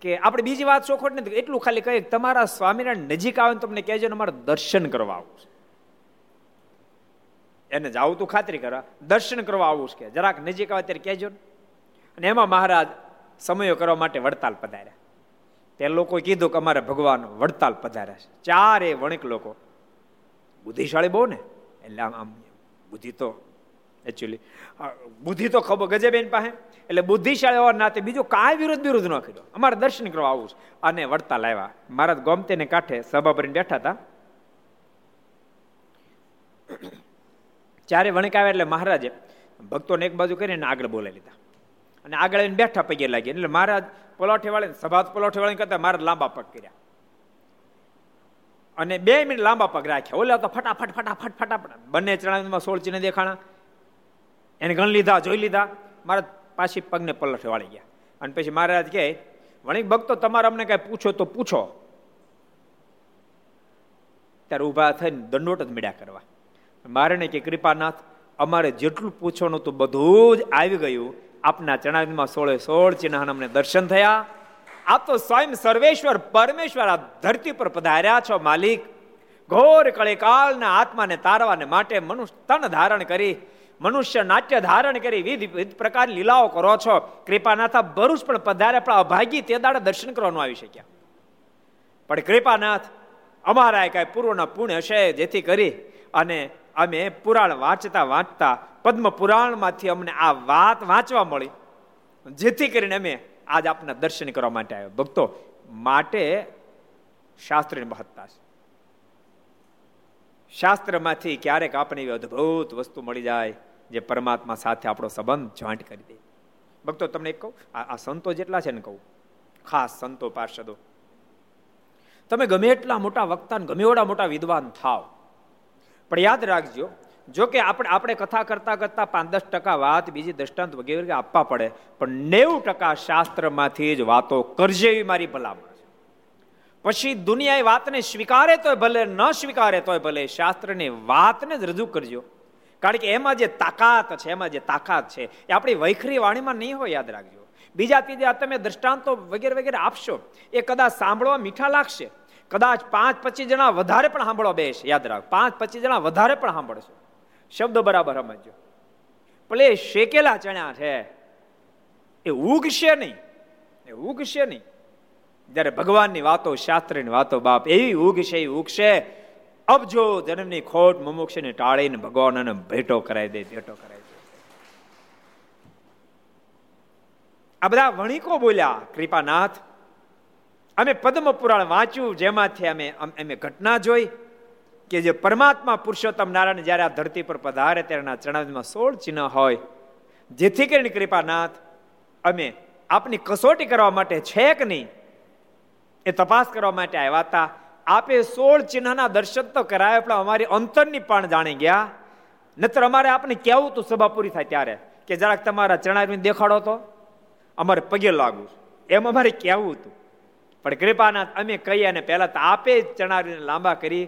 કે આપણે બીજી વાત ચોખોટ નથી એટલું ખાલી કહીએ તમારા સ્વામિનારાયણ નજીક આવે તમને કહેજો અમારે દર્શન કરવા આવું છે. એને જાવું તું ખાતરી કરવા દર્શન કરવા આવું છે કે? જરાક નજીક આવે ત્યારે કહેજો અને એમાં મહારાજ સમયો કરવા માટે વડતાલ પધાર્યા. તે લોકો કીધું કે અમારે ભગવાન વડતાલ પધાર્યા છે. ચારે વણિક લોકો બુદ્ધિશાળી બહુ ને? એટલે આમ બુદ્ધિ તો એકચ્યુઅલી બુદ્ધિ તો ખબર ગજેબેન પાસે? એટલે બુદ્ધિશાળી હોવા નાતે બીજું કાંઈ વિરોધ વિરોધ ન કર્યો. અમારે દર્શન કરવા આવું છે. અને વળતા લાવ્યા. મહારાજ ગોમતેને કાંઠે સભા ભરીને બેઠા હતા. ચારે વણિક આવ્યા એટલે મહારાજે ભક્તોને એક બાજુ કરીને આગળ બોલાવી લીધા. અને આગળ આવીને બેઠા પગે લાગી એટલે મહારાજ પલોઠે વાળીને સભા પલોઠે વાળીને કરતા મારા લાંબા પગ કર્યા. અને બે મિનિટ લાંબા પગ રાખ્યા. ઓલા તો ફટાફટ ફટાફટ ફટાફટ. બંને ચણામાં સોળ ચીને દેખાણા. એને ગણ લીધા, જોઈ લીધા. મારા પાછી પગને પલટે વાળી ગયા. અને પછી મહારાજ કહે, વણિક ભક્તો, તમારે અમને કઈ પૂછો તો પૂછો. ત્યારે ઊભા થઈને દંડોટ જ મળ્યા કરવા. મારે કે, કૃપાનાથ, અમારે જેટલું પૂછવાનું હતું બધું જ આવી ગયું. આપના ચણાવીમાં સોળે સોળ ચિહ્ન અમને દર્શન થયા. આપ તો સ્વયં સર્વેશ્વર, પરમેશ્વર આ ધરતી પર પધાર્યા છો, માલિક. ઘોર કળેકાળના આત્માને તારવાને માટે મનુષ્ય તન ધારણ કરી, મનુષ્ય નાટ્ય ધારણ કરી, વિવિધ વિવિધ પ્રકારની લીલાઓ કરો છો. કૃપાનાથ, ભરૂચ પણ પધારે પણ અભાગી તે દાડે દર્શન કરવાનું આવી શક્યા. પણ કૃપાનાથ અમારા કઈ પૂર્વના પુણ્ય હશે જેથી કરી અને અમે પુરાણ વાંચતા વાંચતા, પદ્મ પુરાણમાંથી અમને આ વાત વાંચવા મળી. જેથી કરીને અમે આજ આપના દર્શન કરવા માટે આવ્યો. ભક્તો, માટે શાસ્ત્રની મહત્તા છે. શાસ્ત્રમાંથી ક્યારેક આપણે એવી અદભુત વસ્તુ મળી જાય, જે પરમાત્મા સાથે આપણો સંબંધ જોઈન્ટ કરી દે. ભક્તો, તમને એક કહું, આ સંતો જેટલા છે ને કહું, ખાસ સંતો પાર્ષદો. તમે ગમે એટલા મોટા વક્તા ગમે એવડા મોટા વિદ્વાન થાવ, પણ યાદ રાખજો જો કે આપણે આપણે કથા કરતા કરતા પાંચ દસ ટકા વાત બીજી દ્રષ્ટાંત વગેરે આપવા પડે, પણ નેવું ટકા શાસ્ત્રમાંથી જ વાતો કરજે એવી મારી ભલામણ છે. પછી દુનિયા એ વાતને સ્વીકારે તોય ભલે, ન સ્વીકારે તોય ભલે, શાસ્ત્રની વાતને જ રજૂ કરજો. કારણ કે એમાં જે તાકાત છે, એમાં જે તાકાત છે, એ આપણી વૈખરી વાણીમાં નહીં હોય યાદ રાખજો. બીજા ત્રીજા તમે દ્રષ્ટાંતો વગેરે વગેરે આપશો, એ કદાચ સાંભળવા મીઠા લાગશે. કદાચ પાંચ પચીસ જણા વધારે પણ સાંભળવા બેસ, યાદ રાખ. પાંચ પચીસ જણા વધારે પણ સાંભળશો. શબ્દો બરાબર સમજો ભલે શેકેલા ચણ્યા છે, એ ઉગશે નહીં, એ ઉગશે નહીં. જ્યારે ભગવાનની વાતો, શાસ્ત્રની વાતો બાપ એવી ઉગશે, એ ઉગશે. અબજો જન્મની ખોટ મુમુક્ષને ટાળીને ભગવાનને ભેટો કરાવી દે, ભેટો કરાવી દે. આ બધા વણિકો બોલ્યા, કૃપાનાથ. અમે પદ્મ પુરાણ વાંચ્યું, જેમાંથી અમે અમે ઘટના જોઈ. કે જે પરમાત્મા પુરુષોત્તમ નારાયણ જ્યારે આ ધરતી પર પધારે ત્યારેના ચણામાં સોળ ચિહ્ન હોય. જેથી કરીને કૃપાનાથ, અમે આપની કસોટી કરવા માટે છે કે નહીં? એ તપાસ કરવા માટે આવ્યા હતા. આપે સોળ ચિહ્નના દર્શન તો કરાયા, પણ અમારી અંતરની પણ જાણી ગયા. નતર અમારે આપને કહેવું તું સભા પૂરી થાય ત્યારે, કે જરાક તમારા ચણાવી દેખાડો તો. અમારે પગે લાગુ એમ અમારે કહેવું હતું. પણ કૃપાનાથ, અમે કહીએ અને પહેલાં તો આપે જ ચણાવીને લાંબા કરી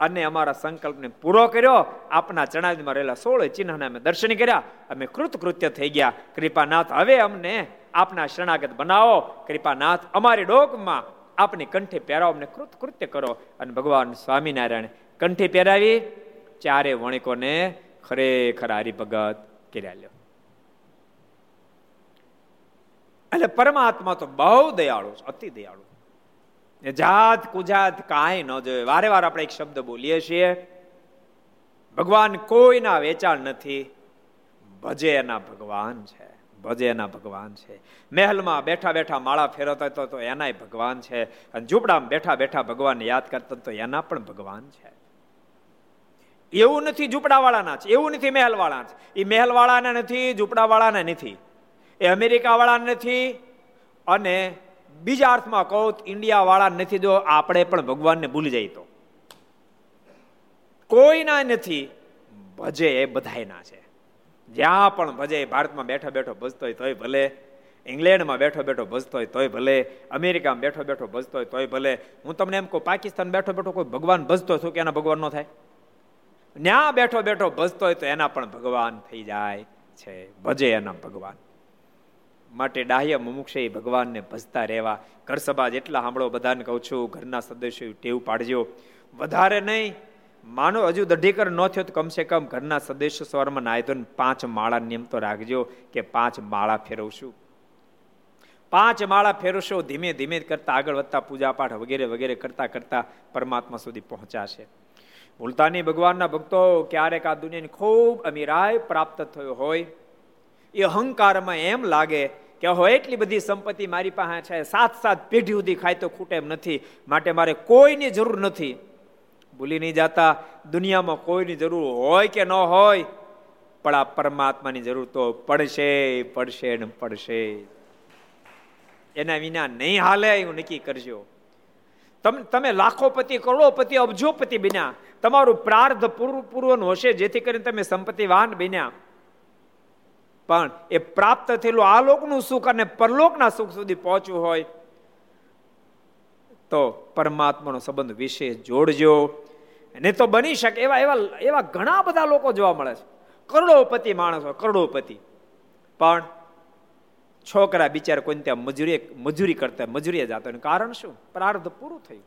અને અમારા સંકલ્પને પૂરો કર્યો. આપના ચણાવીમાં રહેલા સોળ ચિહ્નને અમે દર્શન કર્યા. અમે કૃતકૃત્ય થઈ ગયા. કૃપાનાથ, હવે અમને આપના શરણાગત બનાવો. કૃપાનાથ, અમારી ડોકમાં આપની કંઠે પહેરાવો, અમને કૃતકૃત્ય કરો. અને ભગવાન સ્વામિનારાયણ કંઠે પહેરાવી ચારે વણિકોને ખરેખર હરિભગત કર્યા લ્યો. એટલે પરમાત્મા તો બહુ દયાળુ છે, અતિ દયાળુ જાત કુજાત કાંઈ ન જોઈએ વારે વાર આપણે એક શબ્દ બોલીએ છીએ, ભગવાન કોઈના વેચાણ નથી, ભજે એના ભગવાન છે, ભજે એના ભગવાન છે. મહેલમાં બેઠા બેઠા માળા ફેરવતા હતો તો એનાય ભગવાન છે. અને ઝૂંપડામાં બેઠા બેઠા ભગવાનને યાદ કરતા તો એના પણ ભગવાન છે. એવું નથી ઝૂંપડાવાળાના છે એવું નથી મહેલવાળા છે એ મહેલવાળાના નથી, ઝૂંપડાવાળાના નથી. એ અમેરિકાવાળા નથી અને બીજા અર્થમાં કહું ઇન્ડિયા વાળા નથી જો આપણે પણ ભગવાનને ભૂલી જાય તો. કોઈના નથી, ભજે એ બધાયના છે. જ્યાં પણ ભજે ભારતમાં બેઠો બેઠો ભજતો હોય તોય ભલે, ઇંગ્લેન્ડમાં બેઠો બેઠો ભજતો હોય તોય ભલે, અમેરિકામાં બેઠો બેઠો ભજતો હોય તોય ભલે. હું તમને એમ કહું પાકિસ્તાન બેઠો બેઠો કોઈ ભગવાન ભજતો શું કે એના ભગવાન ન થાય? ન્યા બેઠો બેઠો ભજતો હોય તો એના પણ ભગવાન થઈ જાય છે, ભજે એના ભગવાન. માટે ડાહ્ય મુમુક્ષે ભગવાનને ભજતા રહેવા. ઘર સભા જેટલા સાંભળો બધાને કહું છું, ઘરના સદસ્યો ટેવ પાડજો. વધારે નહીં, માનો હજુ દઢીકર ન થયો તો કમસે કમ ઘરના સદસ્ય સ્વરમાં નાય તો પાંચ માળા નિયમ તો રાખજો કે પાંચ માળા ફેરવશું. પાંચ માળા ફેરવશો, ધીમે ધીમે કરતા આગળ વધતા પૂજા પાઠ વગેરે વગેરે કરતા કરતા પરમાત્મા સુધી પહોંચાશે. ભૂલતાની ભગવાનના ભક્તો, ક્યારેક આ દુનિયાની ખૂબ અમીરાય પ્રાપ્ત થયો હોય. એ અહંકારમાં એમ લાગે કે હો એટલી બધી સંપત્તિ મારી પાસે છે સાત સાત પેઢી સુધી ખાય તો ખૂટે એમ નથી. માટે મારે કોઈની જરૂર નથી. ભૂલી નહીં જતા, દુનિયામાં કોઈની જરૂર હોય કે ન હોય, પણ આ પરમાત્માની જરૂર તો પડશે પડશે ને પડશે. એના વિના નહીં હાલે, એવું નક્કી કરજો. તમે તમે લાખોપતિ, કરોડોપતિ, અબજોપતિ બન્યા. તમારું પ્રાર્થ પૂર્વ પૂર્વનું હશે, જેથી કરીને તમે સંપત્તિવાન બન્યા. પણ એ પ્રાપ્ત થયેલું આ લોકનું સુખ અને પરલોકના સુખ સુધી પહોંચવું હોય તો પરમાત્માનો સંબંધ વિશેષ જોડજો. નહીં તો બની શકે એવા એવા એવા ઘણા બધા લોકો જોવા મળે છે. કરોડોપતિ માણસો કરોડોપતિ. પણ છોકરા બિચારા કોઈ ત્યાં મજૂરી મજૂરી કરતા, મજૂરી જતો કારણ શું? પ્રારબ્ધ પૂરું થયું.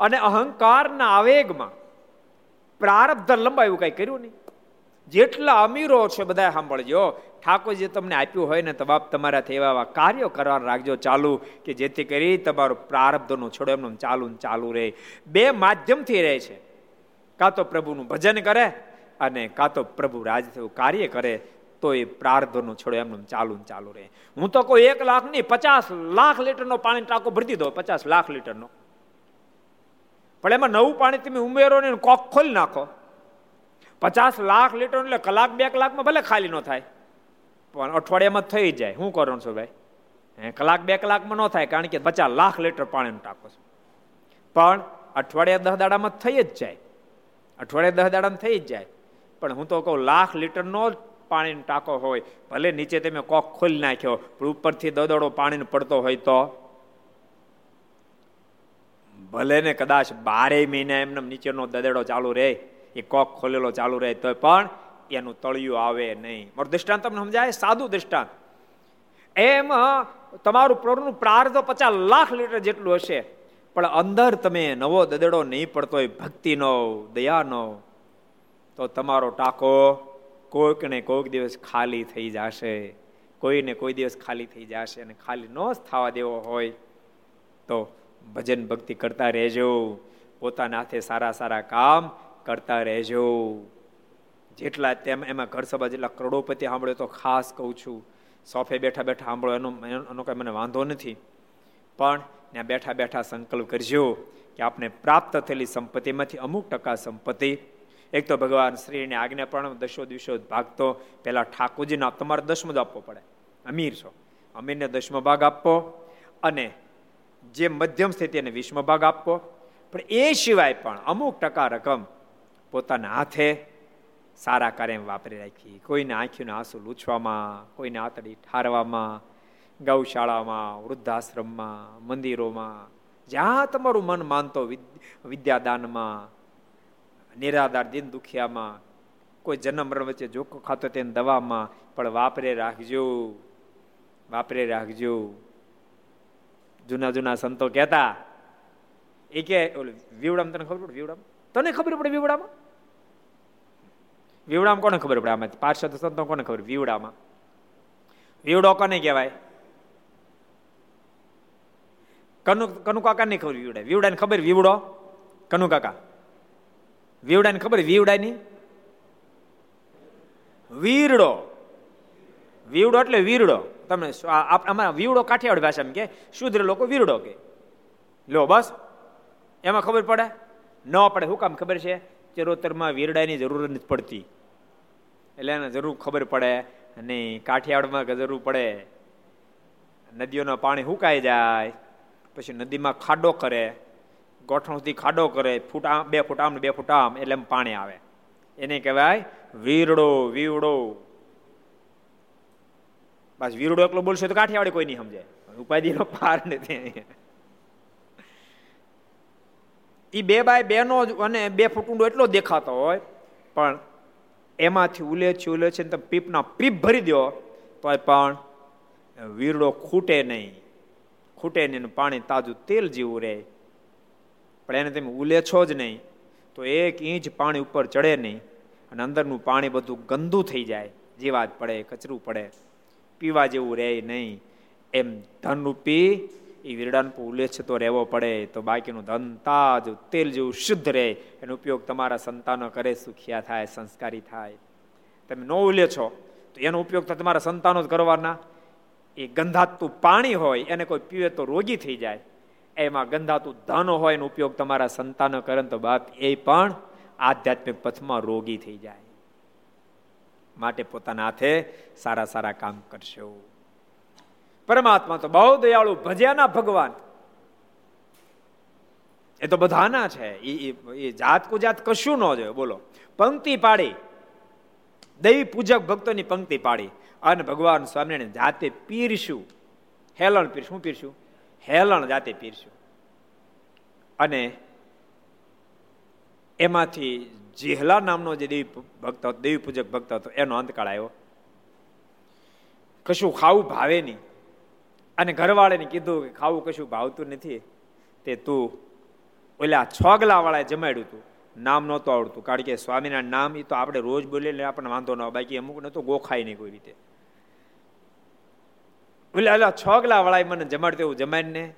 અને અહંકારના આવેગમાં પ્રારબ્ધ લંબાયું કઈ કર્યું નહીં. જેટલા અમીરો છે બધા સાંભળજો. ઠાકોરજી તમને આપ્યું હોય ને તો બાપ તમારાથી એવા એવા કાર્યો કરવા રાખજો ચાલુ, કે જેથી કરી તમારું પ્રારબ્ધનું છોડો એમનું ચાલુ ચાલુ રહે. બે માધ્યમથી રહે છે. કાં તો પ્રભુનું ભજન કરે અને કાં તો પ્રભુ રાજ થયું કાર્ય કરે, તો એ પ્રાર્ધનું છોડો એમનું ચાલુ ચાલુ રહે. હું તો કોઈ એક લાખ નહીં, પચાસ લાખ લીટરનો પાણી ટાંકો ભરી દીધો, પચાસ લાખ લીટરનો. પણ એમાં નવું પાણી તમે ઉમેરો ને કોક ખોલી નાખો. પચાસ લાખ લીટર એટલે કલાક બે કલાકમાં ભલે ખાલી ન થાય. પણ અઠવાડિયામાં થઈ જાય. શું કરો છો ભાઈ? કલાક બે કલાકમાં ન થાય કારણ કે પચાસ લાખ લીટર પાણીનું ટાંકો છો. પણ અઠવાડિયા દસ દાડામાં થઈ જ જાય. અઠવાડિયા દસ દાડામાં થઈ જ જાય. પણ હું તો કહું, લાખ લીટરનો જ પાણીનો ટાંકો હોય. ભલે નીચે તમે કોક ખોલી નાખ્યો, પણ ઉપરથી દદડો પાણીનો પડતો હોય તો? ભલે ને કદાચ બારે મહિના એમને નીચેનો દદેડો ચાલુ રહે. એ કોક ખોલેલો ચાલુ રહે તો પણ એનું તળિયું આવે નહીં. મારું દૃષ્ટાંત તમને સમજાય? સાદું દૃષ્ટાંત એમ તમારું પ્રોડનું પ્રાર તો પચાસ લાખ લીટર જેટલું હશે, પણ અંદર તમે નવો દદડો નહીં પડતો હોય ભક્તિનો, દયાનો, તો તમારો ટાંકો કોઈક ને કોઈક દિવસ ખાલી થઈ જશે. કોઈને કોઈ દિવસ ખાલી થઈ જશે અને ખાલી ન થવા દેવો હોય, તો ભજન ભક્તિ કરતા રહેજો. પોતાના હાથે સારા સારા કામ કરતા રહેજો. જેટલા તેમ એમાં ઘર સભા જેટલા કરોડોપતિ સાંભળે તો ખાસ કહું છું, સોફે બેઠા બેઠા સાંભળો, એનો એનો કંઈ મને વાંધો નથી. પણ ત્યાં બેઠા બેઠા સંકલ્પ કરજો કે આપણે પ્રાપ્ત થયેલી સંપત્તિમાંથી અમુક ટકા સંપત્તિ. એક તો ભગવાન શ્રીને આજ્ઞા પણ દશો દિવસો ભાગતો. પહેલાં ઠાકોરજીના તમારે દસમો જ આપવો પડે. અમીર છો. અમીરને દસમો ભાગ આપવો અને જે મધ્યમ સ્થિતિ એને વીસમો ભાગ આપવો પણ એ સિવાય પણ અમુક ટકા રકમ પોતાના હાથે સારા કાર્ય વાપરી રાખી. કોઈને આંખીનું આંસુ લૂછવામાં, કોઈને આતડી ઠારવામાં, ગૌશાળામાં, વૃદ્ધાશ્રમમાં, મંદિરોમાં, જ્યાં તમારું મન માનતો વિદ્યાદાનમાં, નિરાધાર દિન દુખિયામાં, કોઈ જન્મ મરણ વચ્ચે જોખો ખાતો તેને દવામાં, પણ વાપરે રાખજો વાપરે રાખજો. જૂના જૂના સંતો કહેતા, એ કે વીવડામ, તને ખબર પડે? વીવડામ? તને ખબર પડે વીવડામાં? વીવડામાં કોને ખબર પડે? આમાં પાર્ષદ સંતો કોને ખબર? વીવડામાં. વીવડો કોને કહેવાય? કનુ કનુ કાકા નહીં ખબર વીવડા વીવડાને ખબર વીવડો? કનુ કાકા વીવડાને ખબર વીવડાની વીરડો. વીવડો એટલે વીરડો. તમે અમારા વીવડો કાઠિયાવાડ ભાષામાં કે, શુદ્ર લોકો વીરડો કે. લો, બસ. એમાં ખબર પડે? ન પડે. શું કામ ખબર છે? ચરોતરમાં વીરડાની જરૂર નથી પડતી. એટલે એને જરૂર ખબર પડે નહીં કાઠિયાવાડમાં જરૂર પડે. નદીઓનું પાણી સુકાઈ જાય, પછી નદીમાં ખાડો કરે ગોઠણ સુધી ખાડો કરે, ફૂટ આમ બે ફૂટ આમ બે ફૂટ આમ એટલે પાણી આવે. એને કહેવાય વીરડો, વીવડો. બસ વીરડો એકલો બોલશે તો કાઠિયાવાડી કોઈ નહીં સમજે. ઉપાધિનો પાર નથી એ બે બાય બેનો અને બે ફૂટ ઊંડો એટલો દેખાતો હોય, પણ એમાંથી ઉલેચી ઉલેચી ઉલે તમે પીપના પીપ ભરી દો તો પણ વીરડો ખૂટે નહીં. ખૂટે નહીં પાણી તાજું તેલ જેવું રહે. પણ એને તમે ઉલેછો જ નહીં. તો એક ઇંચ પાણી ઉપર ચડે નહીં અને અંદરનું પાણી બધું ગંદુ થઈ જાય. જીવાત પડે, કચરું પડે. પીવા જેવું રહે નહીં. એમ ધનરૂપી એ વીરડાન છે તો રહેવો પડે, તો બાકીનું ધન તાજ, તેલ જેવું શુદ્ધ રહે. એનો ઉપયોગ તમારા સંતાનો કરે, સુખિયા થાય, સંસ્કારી થાય. તમે ન ઉલેછો તો એનો ઉપયોગ તો તમારા સંતાનો જ કરવાના. એ ગંધાતું પાણી હોય, એને કોઈ પીવે તો રોગી થઈ જાય. એમાં ગંધાતું ધન હોય, એનો ઉપયોગ તમારા સંતાનો કરે તો બાપ એ પણ આધ્યાત્મિક પથમાં રોગી થઈ જાય. માટે પોતાના હાથે સારા સારા કામ કરશો. પરમાત્મા તો બહુ દયાળુ, ભજ્યાના ભગવાન. એ તો બધાના છે. એ જાત કુજાત કશું ન જોયું. બોલો. પંક્તિ પાડી. દૈવી પૂજક ભક્તોની પંક્તિ પાડી. અને ભગવાન સ્વામિનારાયણ જાતે પીરશું હેલણ પીર શું પીરશું હેલણ જાતે પીરશું અને એમાંથી જેહલા નામનો જે દેવી ભક્ત હતો, દેવી પૂજક ભક્ત હતો, એનો અંતકાળ આવ્યો. કશું ખાવું ભાવે નહીં. અને ઘરવાળાને કીધું કે ખાવું કશું ભાવતું નથી. તે તું ઓલા છોગલા વાળાએ જમાડ્યું હતું નામ નહોતું આવડતું. કારણ કે સ્વામીના નામ એ તો આપણે રોજ એટલે આપણને વાંધો ન બાકી અમુક નતો ગોખાય નહીં કોઈ રીતે. ઓલા ઓલા છોગલા વાળાએ મને જમાડતું એવું જમાડીને.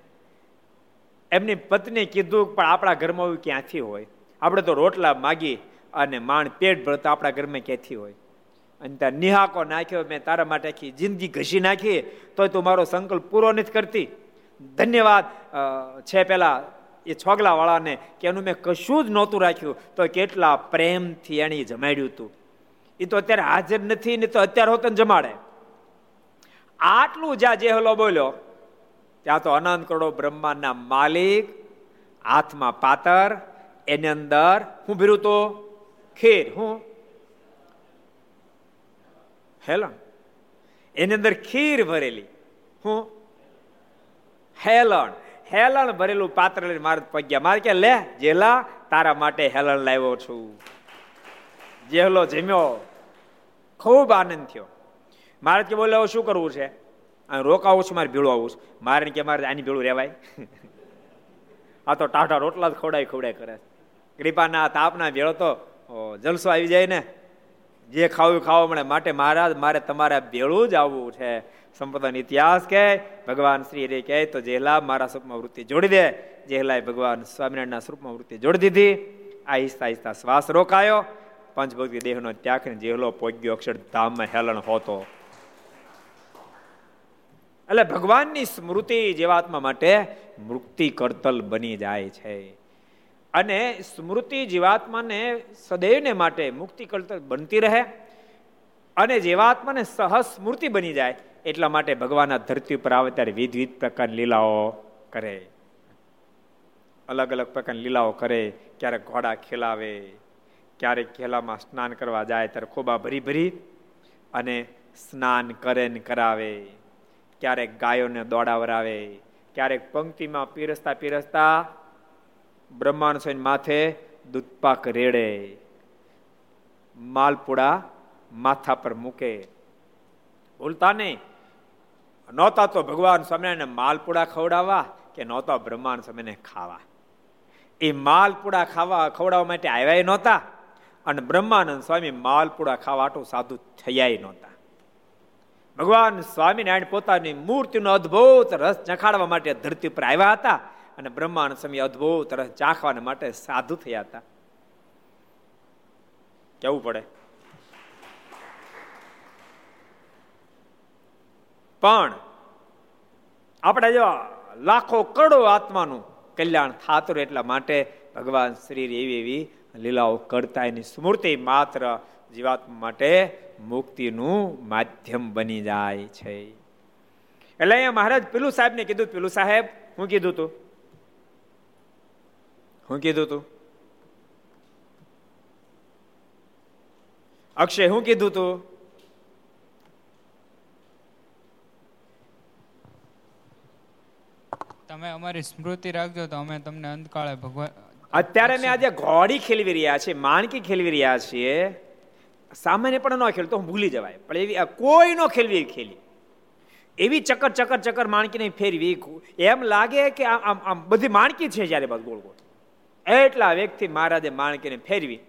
એમની પત્ની કીધું પણ આપણા ઘરમાં ક્યાંથી હોય? આપણે તો રોટલા માગી અને માણ પેટ ભરતા આપણા ઘરમાં ક્યાંથી હોય? અને ત્યાં નિહાકો નાખ્યો, મેં તારા માટે આખી જિંદગી ઘસી નાખી તો તું મારો સંકલ્પ પૂરો નથી કરતી. ધન્યવાદ છે પેલા એ છોગલા વાળાને કે એનું મેં કશું જ નહોતું રાખ્યું, તો કેટલા પ્રેમથી એણે જમાડ્યું હતું એ તો અત્યારે હાજર નથી, ને તો અત્યારે હોત જમાડે. આટલું જ્યાં જેહલો બોલ્યો, ત્યાં તો અનંત કરોડો બ્રહ્માંડના માલિક હાથમાં પાતર, એની અંદર હું ભીરું તો ખીર, હું હેલણ એની અંદર ખીર ભરેલી હું હેલણ હેલણ ભરેલું પાત્ર લઈને મારે પગ્યા મારે કે લે જેલા તારા માટે હેલણ લાવ્યો છું જેહલો જમ્યો ખૂબ આનંદ થયો મારે કે બોલે શું કરવું છે રોકાવું છું મારે ભીડું આવું છું મારે કે મારે આની ભીડું રહેવાય આ તો ટાટા રોટલા જ ખવડાય ખવડાય કરે કૃપાના તાપના ભેળો તો જલસો આવી જાય ને જે ખાવું ખાવા મળે માટે મહારાજ, મારે તમારે ભેળું જ આવવું છે. સંપદાનો ઇતિહાસ કહે, ભગવાન શ્રી હરે કહે, તો જેલા મારા સ્વરૂપમાં વૃત્તિ જોડી દે. જેલાએ ભગવાન સ્વામિનારાયણના સ્વરૂપમાં વૃત્તિ જોડી દીધી. આહિસ્તા આહિસ્તા શ્વાસ રોકાયો. પંચભક્તિ દેહનો ત્યાગ જેહલો પોગ્યો, અક્ષરધામમાં હેલણ હોતો. એટલે ભગવાનની સ્મૃતિ જીવાત્મા માટે મુક્તિ કરતલ બની જાય છે. અને સ્મૃતિ જીવાત્માને સદૈવને માટે મુક્તિ કલ્તર બનતી રહે અને જીવાત્માને સહજ સ્મૃતિ બની જાય એટલા માટે ભગવાન ધરતી ઉપર આવે ત્યારે વિધ વિધ પ્રકારની લીલાઓ કરે. અલગ અલગ પ્રકારની લીલાઓ કરે. ક્યારેક ઘોડા ખેલાવે, ક્યારેક ખેલામાં સ્નાન કરવા જાય ત્યારે ખોબા ભરી ભરી અને સ્નાન કરે ને કરાવે. ક્યારેક ગાયોને દોડાવરાવે, ક્યારેક પંક્તિમાં પીરસતા પીરસતા બ્રહ્માંડ સ્વામી માથે દૂધપાક રેડે. માલપુડા માથા પર મૂકે. ભૂલતા નહીં. નહોતા તો ભગવાન સ્વામિનારાયણ માલપુડા ખવડાવવા કે નહોતા બ્રહ્માંડ સ્વામીને ખાવા. એ માલપુડા ખાવા, ખવડાવવા માટે આવ્યા નહોતા અને બ્રહ્માનંદ સ્વામી માલપુડા ખાવા આટલું સાધુ થયા નહોતા. ભગવાન સ્વામિનારાયણ પોતાની મૂર્તિનો અદભુત રસ ચખાડવા માટે ધરતી પર આવ્યા હતા. અને બ્રહ્માંડ સ્વામી અદભુત રસ ચાખવા માટે સાધુ થયા હતા. કેવું પડે? પણ આપણે જો લાખો કરોડો આત્માનું કલ્યાણ થાતું એટલા માટે ભગવાન શ્રી એવી એવી લીલાઓ કરતા એની સ્મૃતિ માત્ર જીવાત્મા માટે મુક્તિનું માધ્યમ બની જાય છે. એટલે અહીંયા મહારાજ પેલું સાહેબ ને કીધું, પેલું સાહેબ, હું કીધું તું? હું કીધું તું? અક્ષય હું કીધું તું? તમે અમારી સ્મૃતિ રાખજો તો અમે તમને અંતકાળે ભગવાન અત્યારે મેં આજે ઘોડી ખેલવી રહ્યા છે માણકી ખેલવી રહ્યા છીએ. સામાન્ય પણ ન ખેલતો હું ભૂલી જવાય. પણ એવી કોઈ નો ખેલવી ખેલી. એવી ચક્કર ચક્કર ચક્કર માણકીને ફેરવી. એમ લાગે કે આમ આમ બધી માણકી છે જ્યારે બસ ગોળ ગોળ. એટલા વ્યક્તિ મહારાજે માણકીને ફેરવી.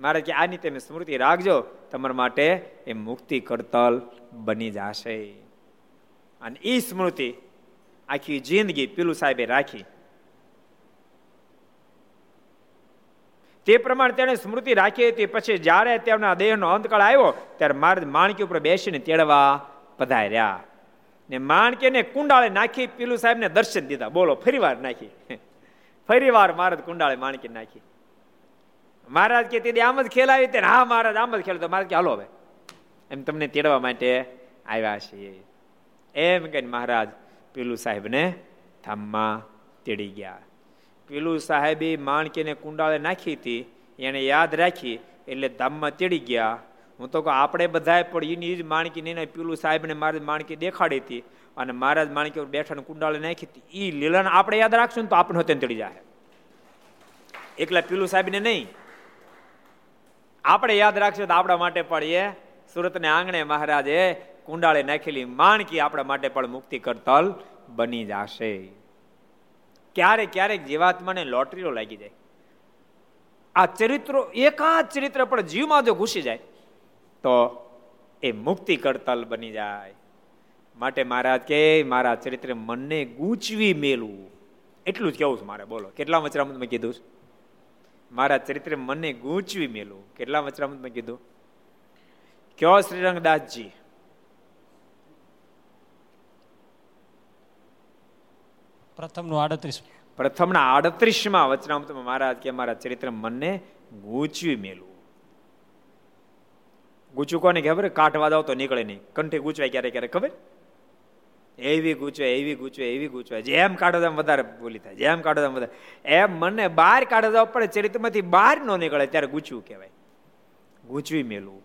મહારાજ કે, આની તમે સ્મૃતિ રાખજો, તમારા માટે એ મુક્તિ કરતલ બની જશે. અને એ સ્મૃતિ આખી જિંદગી પીલુ સાહેબે રાખી. તે પ્રમાણે તેણે સ્મૃતિ રાખી હતી. પછી જ્યારે તેમના દેહનો અંતકાળ આવ્યો, ત્યારે મહારાજ માણકી ઉપર બેસીને તેડવા પધાર્યા. ને માણકીને કુંડાળે નાખી પીલુ સાહેબને દર્શન દીધા. બોલો, ફરી વાર નાખી. ફરી વાર મહારાજ કુંડાળે માણકી નાખી. મહારાજ કે, તે આમ જ ખેલાવી તે હા, મહારાજ, આમ જ ખેલતો. મહારાજ કે, હાલો હવે. એમ તમને તેડવા માટે આવ્યા છીએ. એમ કહીને મહારાજ પીલુ સાહેબને ધામમાં તેડી ગયા. પીલું સાહેબે માણકીને કુંડાળે નાખી હતી. એને યાદ રાખી એટલે ધામમાં તેડી ગયા. હું તો કહું, આપણે બધાએ પણ એની જ માણકી નહીં પીલું સાહેબને મારે માણકી દેખાડી હતી. અને મહારાજ માણકી બેઠાને કુંડાળે નાખી એ લીલાને આપણે યાદ રાખશું ને તો આપણે હોતે તળી જાય એકલા પીલું સાહેબને નહીં. આપણે યાદ રાખશું તો આપણા માટે પણ એ સુરતને આંગણે મહારાજે કુંડાળે નાખેલી માણકી આપણા માટે પણ મુક્તિ કરતલ બની જશે. ક્યારેક ક્યારેક જીવાત્માને લોટરીઓ લાગી જાય. આ ચરિત્રો એકાદ ચરિત્ર પણ જીવમાં જો ઘૂસી જાય, તો એ મુક્તિ કરતલ બની જાય. માટે મહારાજ કે મારા ચરિત્ર મનને ગૂંચવી મેલું. એટલું જ કેવું છે મારે બોલો. કેટલા વચરામત મેં કીધું છે? મારા ચરિત્ર મનને ગૂંચવી મેલું. કેટલા વચરામત મેં કીધું? કયો શ્રીરંગદાસજી? પ્રથમનું આડત્રીસ પ્રથમના આડત્રીસમાં વચનામૃતમાં મહારાજ કે મારા ચરિત્ર મનને ગૂંચવી મેલું. ગૂંચવું કોને ખબર? કાઢવા દો તો નીકળે નહીં. કંઠે ગૂંચવાય ક્યારે ક્યારે ખબર? એવી ગૂંચવે એવી ગૂંચવે એવી ગૂંચવે. જેમ કાઢો તેમ વધારે બોલી થાય. જેમ કાઢો તેમ વધારે. એમ મને બહાર કાઢો જવું પડે, ચરિત્રમાંથી બહાર ન નીકળે, ત્યારે ગૂંચવું કહેવાય. ગૂંચવી મેલું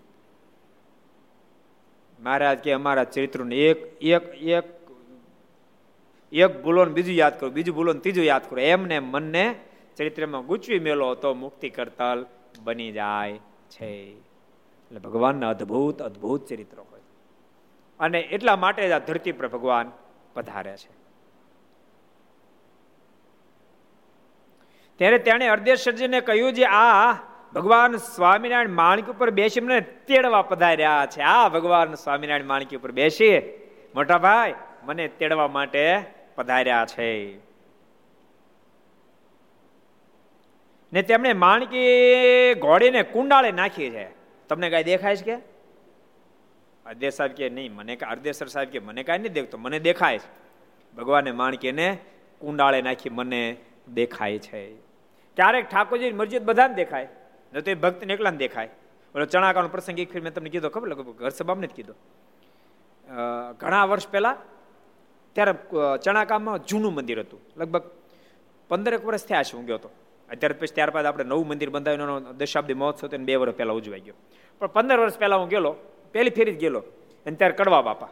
મહારાજ કે અમારા ચરિત્રને એક એક એક એક ભૂલો બીજું યાદ કરો, બીજું ભૂલો ત્રીજું યાદ કરો. એમને મનને ચરિત્રમાં ગૂંચવી મેલો તો મુક્તિ કરતલ બની જાય છે. એટલે ભગવાનના અદ્ભુત અદ્ભુત ચરિત્રો અને એટલા માટે જ આ ધરતી પર ભગવાન પધારે છે. ત્યારે તેણે અર્ધેશ્વરજીને કહ્યું જે આ ભગવાન સ્વામિનારાયણ માણકી ઉપર બેસી મને તેડવા પધાર્યા છે. આ ભગવાન સ્વામિનારાયણ માણકી ઉપર બેસી મોટા ભાઈ, મને તેડવા માટે પધાર્યા છે. ને તેમણે માણકી ઘોડીને કુંડાળે નાખી છે. તમને કઈ દેખાય છે કે? અરદેશ સાહેબ કે નહીં, મને અરદેસર સાહેબ કે મને કાંઈ નહીં દેખતો મને દેખાય છે. ભગવાને માણકીને કુંડાળે નાખી મને દેખાય છે. ક્યારેક ઠાકોરજી મરજી બધાને દેખાય. ન તો એ ભક્તને એકલાને દેખાય. ઓલો ચણાકાનો પ્રસંગ એક મેં તમને કીધો, ખબર ઘર સભામને જ કીધો. ઘણા વર્ષ પહેલા ત્યારે ચણાકામાં જૂનું મંદિર હતું. લગભગ પંદરેક વર્ષ થયા છે હું ગયો હતો અત્યારે પછી ત્યારબાદ આપણે નવું મંદિર બંધાવ્યું દશાબ્દી મહોત્સવ તેને બે વર્ષ પહેલા ઉજવાઈ ગયો. પણ પંદર વર્ષ પહેલા હું ગયેલો. પહેલી ફેરી જ ગયેલો. અને ત્યારે કડવા બાપા.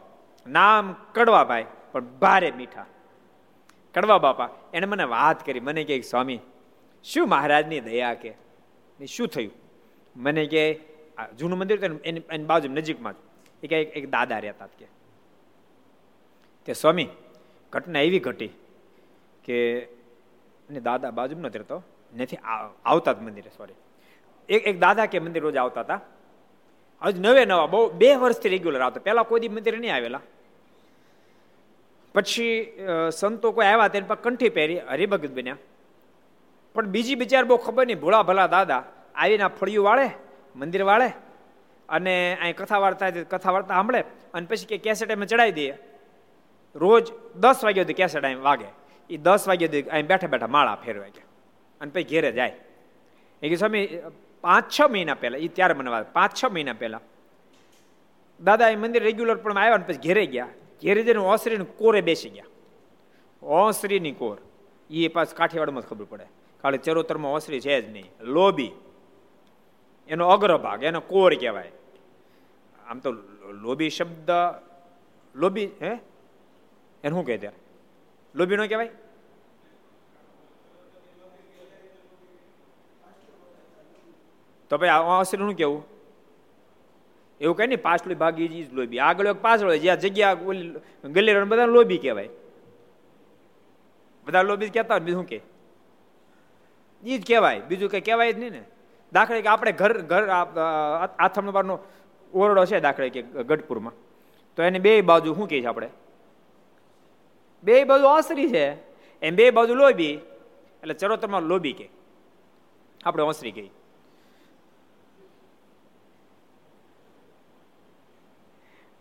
નામ કડવા ભાઈ, પણ ભારે મીઠા. કડવા બાપા, એણે મને વાત કરી. મને કે સ્વામી, શું મહારાજની દયા કે? શું થયું? મને કે જૂનું મંદિર એની બાજુ, નજીકમાં જ. એ કે એક દાદા રહેતા કે તે સ્વામી, ઘટના એવી ઘટી કે દાદા બાજુ નથી રહેતો. નથી આવતા જ મંદિરે સોરી એક એક દાદા કે મંદિર રોજ આવતા હતા. હજ નવે નવા, બહુ બે વર્ષથી રેગ્યુલર આવતા. પહેલા કોઈ મંદિર નહીં આવેલા. પછી સંતો કોઈ આવ્યા તેની પર કંઠી પહેરી હરિભગત બન્યા. પણ બીજી બિચાર બહુ ખબર નહીં, ભોળા ભલા દાદા આવીને ફળિયું વાળે, મંદિર વાળે, અને અહીં કથા વાર્તા કથા વાર્તા સાંભળે, અને પછી કે કેસેટ એમાં ચડાવી દઈએ. રોજ દસ વાગ્યા સુધી કેસેટ અહીં વાગે. એ દસ વાગ્યા સુધી અહીં બેઠા બેઠા માળા ફેરવાય અને પછી ઘેરે જાય. એ કે સ્વામી પાંચ છ મહિના પહેલા એ ત્યારે મને વાત પાંચ છ મહિના પહેલા. દાદા એ મંદિર રેગ્યુલર પણ આવ્યા ને પછી ઘેરે ગયા. ઘેરે જઈને ઓસરીની કોરે બેસી ગયા. ઓસરીની કોર. એ પાછ કાઠિયાવાડમાં ખબર પડે. કાલે ચરોતરમાં ઓસરી છે જ નહીં. લોબી. એનો અગ્રભાગ એનો કોર કહેવાય. આમ તો લોબી શબ્દ, લોબી, હે? એને શું કહે ત્યારે? લોબી ન કહેવાય? તો ભાઈ આશ્રી શું કેવું? એવું કઈ નહીં પાછલી ભાગી જ લોબી. આગળ પાછળ જ્યાં જગ્યા ગલી બધા લોબી કહેવાય. બધા લોબી કહેતા હોય બીજું કે? એ જ કહેવાય. બીજું કઈ કહેવાય જ નહીં ને. દાખલે કે આપણે ઘર ઘર આથમ બારનો ઓરડો છે દાખલે કે ગઢપુરમાં. તો એને બે બાજુ શું કહે છે આપણે? બે બાજુ ઓસરી છે. એમ બે બાજુ લોબી. એટલે ચરોતરમાં લોબી કે આપણે ઓસરી ગઈ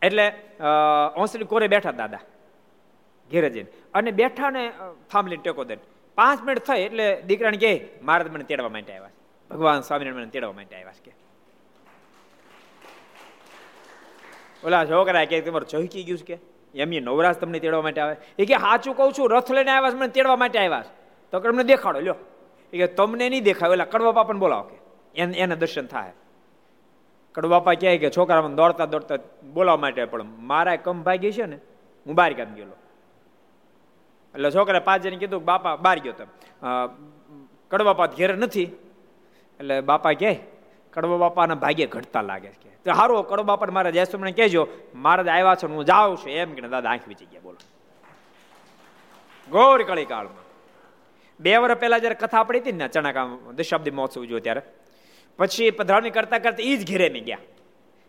એટલે ઓસરી કોરે બેઠા દાદા, ઘેરે જઈને. અને બેઠા ને થાંભલી ટેકો દે પાંચ મિનિટ થઈ એટલે દીકરાને કહે, મારે મને તેડવા માટે આવ્યા ભગવાન સ્વામિનારાયણ મને તેડવા માટે આવ્યા કે. ઓલા છોકરા કે તમારું ચહકી ગયું છે કે? એમની નવરાશ તમને તેડવા માટે આવે. એ કે સાચું કહું છું, રથ લઈને આવ્યા મને તેડવા માટે આવ્યા તો કે, અમને દેખાડો, લ્યો. એ કે તમને નહીં દેખાય. ઓલા કડવા બાપાને બોલાવો કે એને દર્શન થાય. કડવા બાપા કહે કે છોકરામાં દોડતા દોડતા બોલાવવા માટે પણ મારા કમ ભાગી છે ને, હું બહાર ગામ ગયેલો. એટલે છોકરા પાંચ જણ કીધું બાપા બહાર ગયો તો. કડવાપા ઘેર નથી. એટલે બાપા કહે કડવા બાપાના ભાગ્ય ઘટતા લાગે છે. તો સારું કડવા બાપા મારા જયસુમણે કહેજો, મારા આવ્યા છે હું જાઉં છું. એમ કે દાદા આંખ વીચી ગયા બોલો. ગોર કળી કાળમાં. બે વર્ષ પહેલા જયારે કથા પડી હતી ને ચણાકા દશાબ્દી મહોત્સવ ઉજવ્યો ત્યારે પછી પધરાવણી કરતા કરતા એ જ ઘેરે મેં ગયા.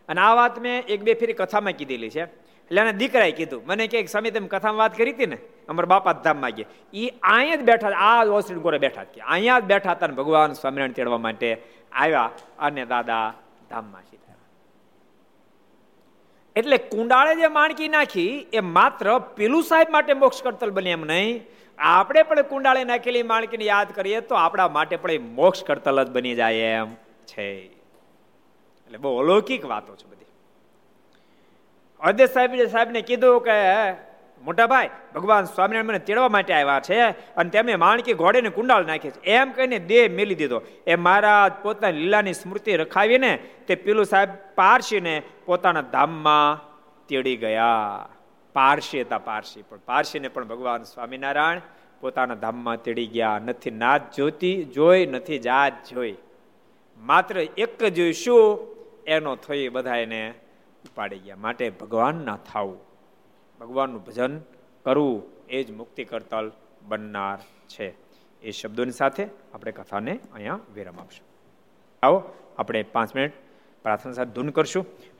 અને આ વાત મેં એક બે ફેરી કથામાં કીધેલી છે. એટલે એને દીકરાએ કીધું, મને કે સમય તમે કથામાં વાત કરી હતી ને, અમારા બાપા ધામમાં ગયા. એ અહીંયા જ બેઠા, આ ઓસરી ગોરે બેઠા કે અહીંયા જ બેઠા હતા ભગવાન સ્વામિનારાયણ તેડવા માટે આવ્યા અને દાદા ધામમાં સીધા એટલે કુંડાળે જે માણકી નાખી, એ માત્ર પેલું સાહેબ માટે મોક્ષ કરતલ બની એમ નહીં. આપણે પણ કુંડાળે નાખેલી માણકીને યાદ કરીએ તો આપણા માટે પણ મોક્ષ કરતલ જ બની જાય એમ. છે. એટલે બહુ અલૌકિક વાતો છે બધી. અધ્યક્ષ સાહેબ સાહેબને કીધું કે, મોટા ભાઈ, ભગવાન સ્વામિનારાયણ મને તેડવા માટે આવ્યા છે અને તેમને માણકી ઘોડેને કુંડાળ નાખે છે. એમ કહીને દેહ મેલી દીધો. એ મારા પોતાની લીલાની સ્મૃતિ રખાવીને તે પેલું સાહેબ પારસીને પોતાના ધામમાં તેડી ગયા. પારસી હતા પારસી, પણ પારસીને પણ ભગવાન સ્વામિનારાયણ પોતાના ધામમાં તેડી ગયા. નથી નાદ જોતી, જોઈ, નથી જાત જોઈ. માત્ર એક જ શું એનો થઈ બધા એને ઉપાડી ગયા. માટે ભગવાનના થાવું. ભગવાનનું ભજન કરવું એ જ મુક્તિ કરતલ બનનાર છે. એ શબ્દોની સાથે આપણે કથાને અહીંયા વિરામ આપશું. આવો, આપણે પાંચ મિનિટ પ્રાર્થના સાથે ધૂન કરશું.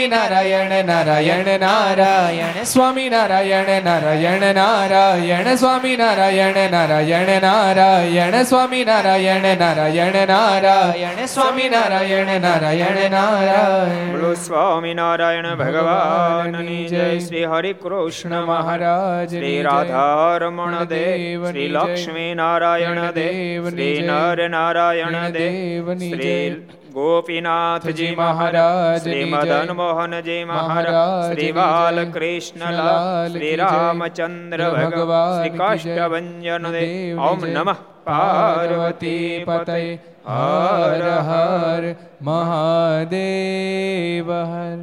નારાયણ નારાયણ નારાયણ સ્વામી નારાયણ નારાયણ નારાયણ સ્વામી નારાયણ નારાયણ નારાયણ સ્વામી નારાયણ નારાયણ નારાયણ સ્વામી નારાયણ નારાયણ નારાયણ. બોલો સ્વામિનારાયણ ભગવાન જય. શ્રી હરિ કૃષ્ણ મહારાજ શ્રી રાધારમણ દેવ શ્રી લક્ષ્મી નારાયણ દેવ શ્રી નર નારાયણ દેવ શ્રી ગોપીનાથજી મહારાજ શ્રી મદન મોહનજી મહારાજ શ્રી બાલકૃષ્ણલાલ શ્રી રામચંદ્ર ભગવાન શ્રી કાષ્ટભન ઓમ નમઃ પાર્વતી પતય હર હર મહાદેવ હર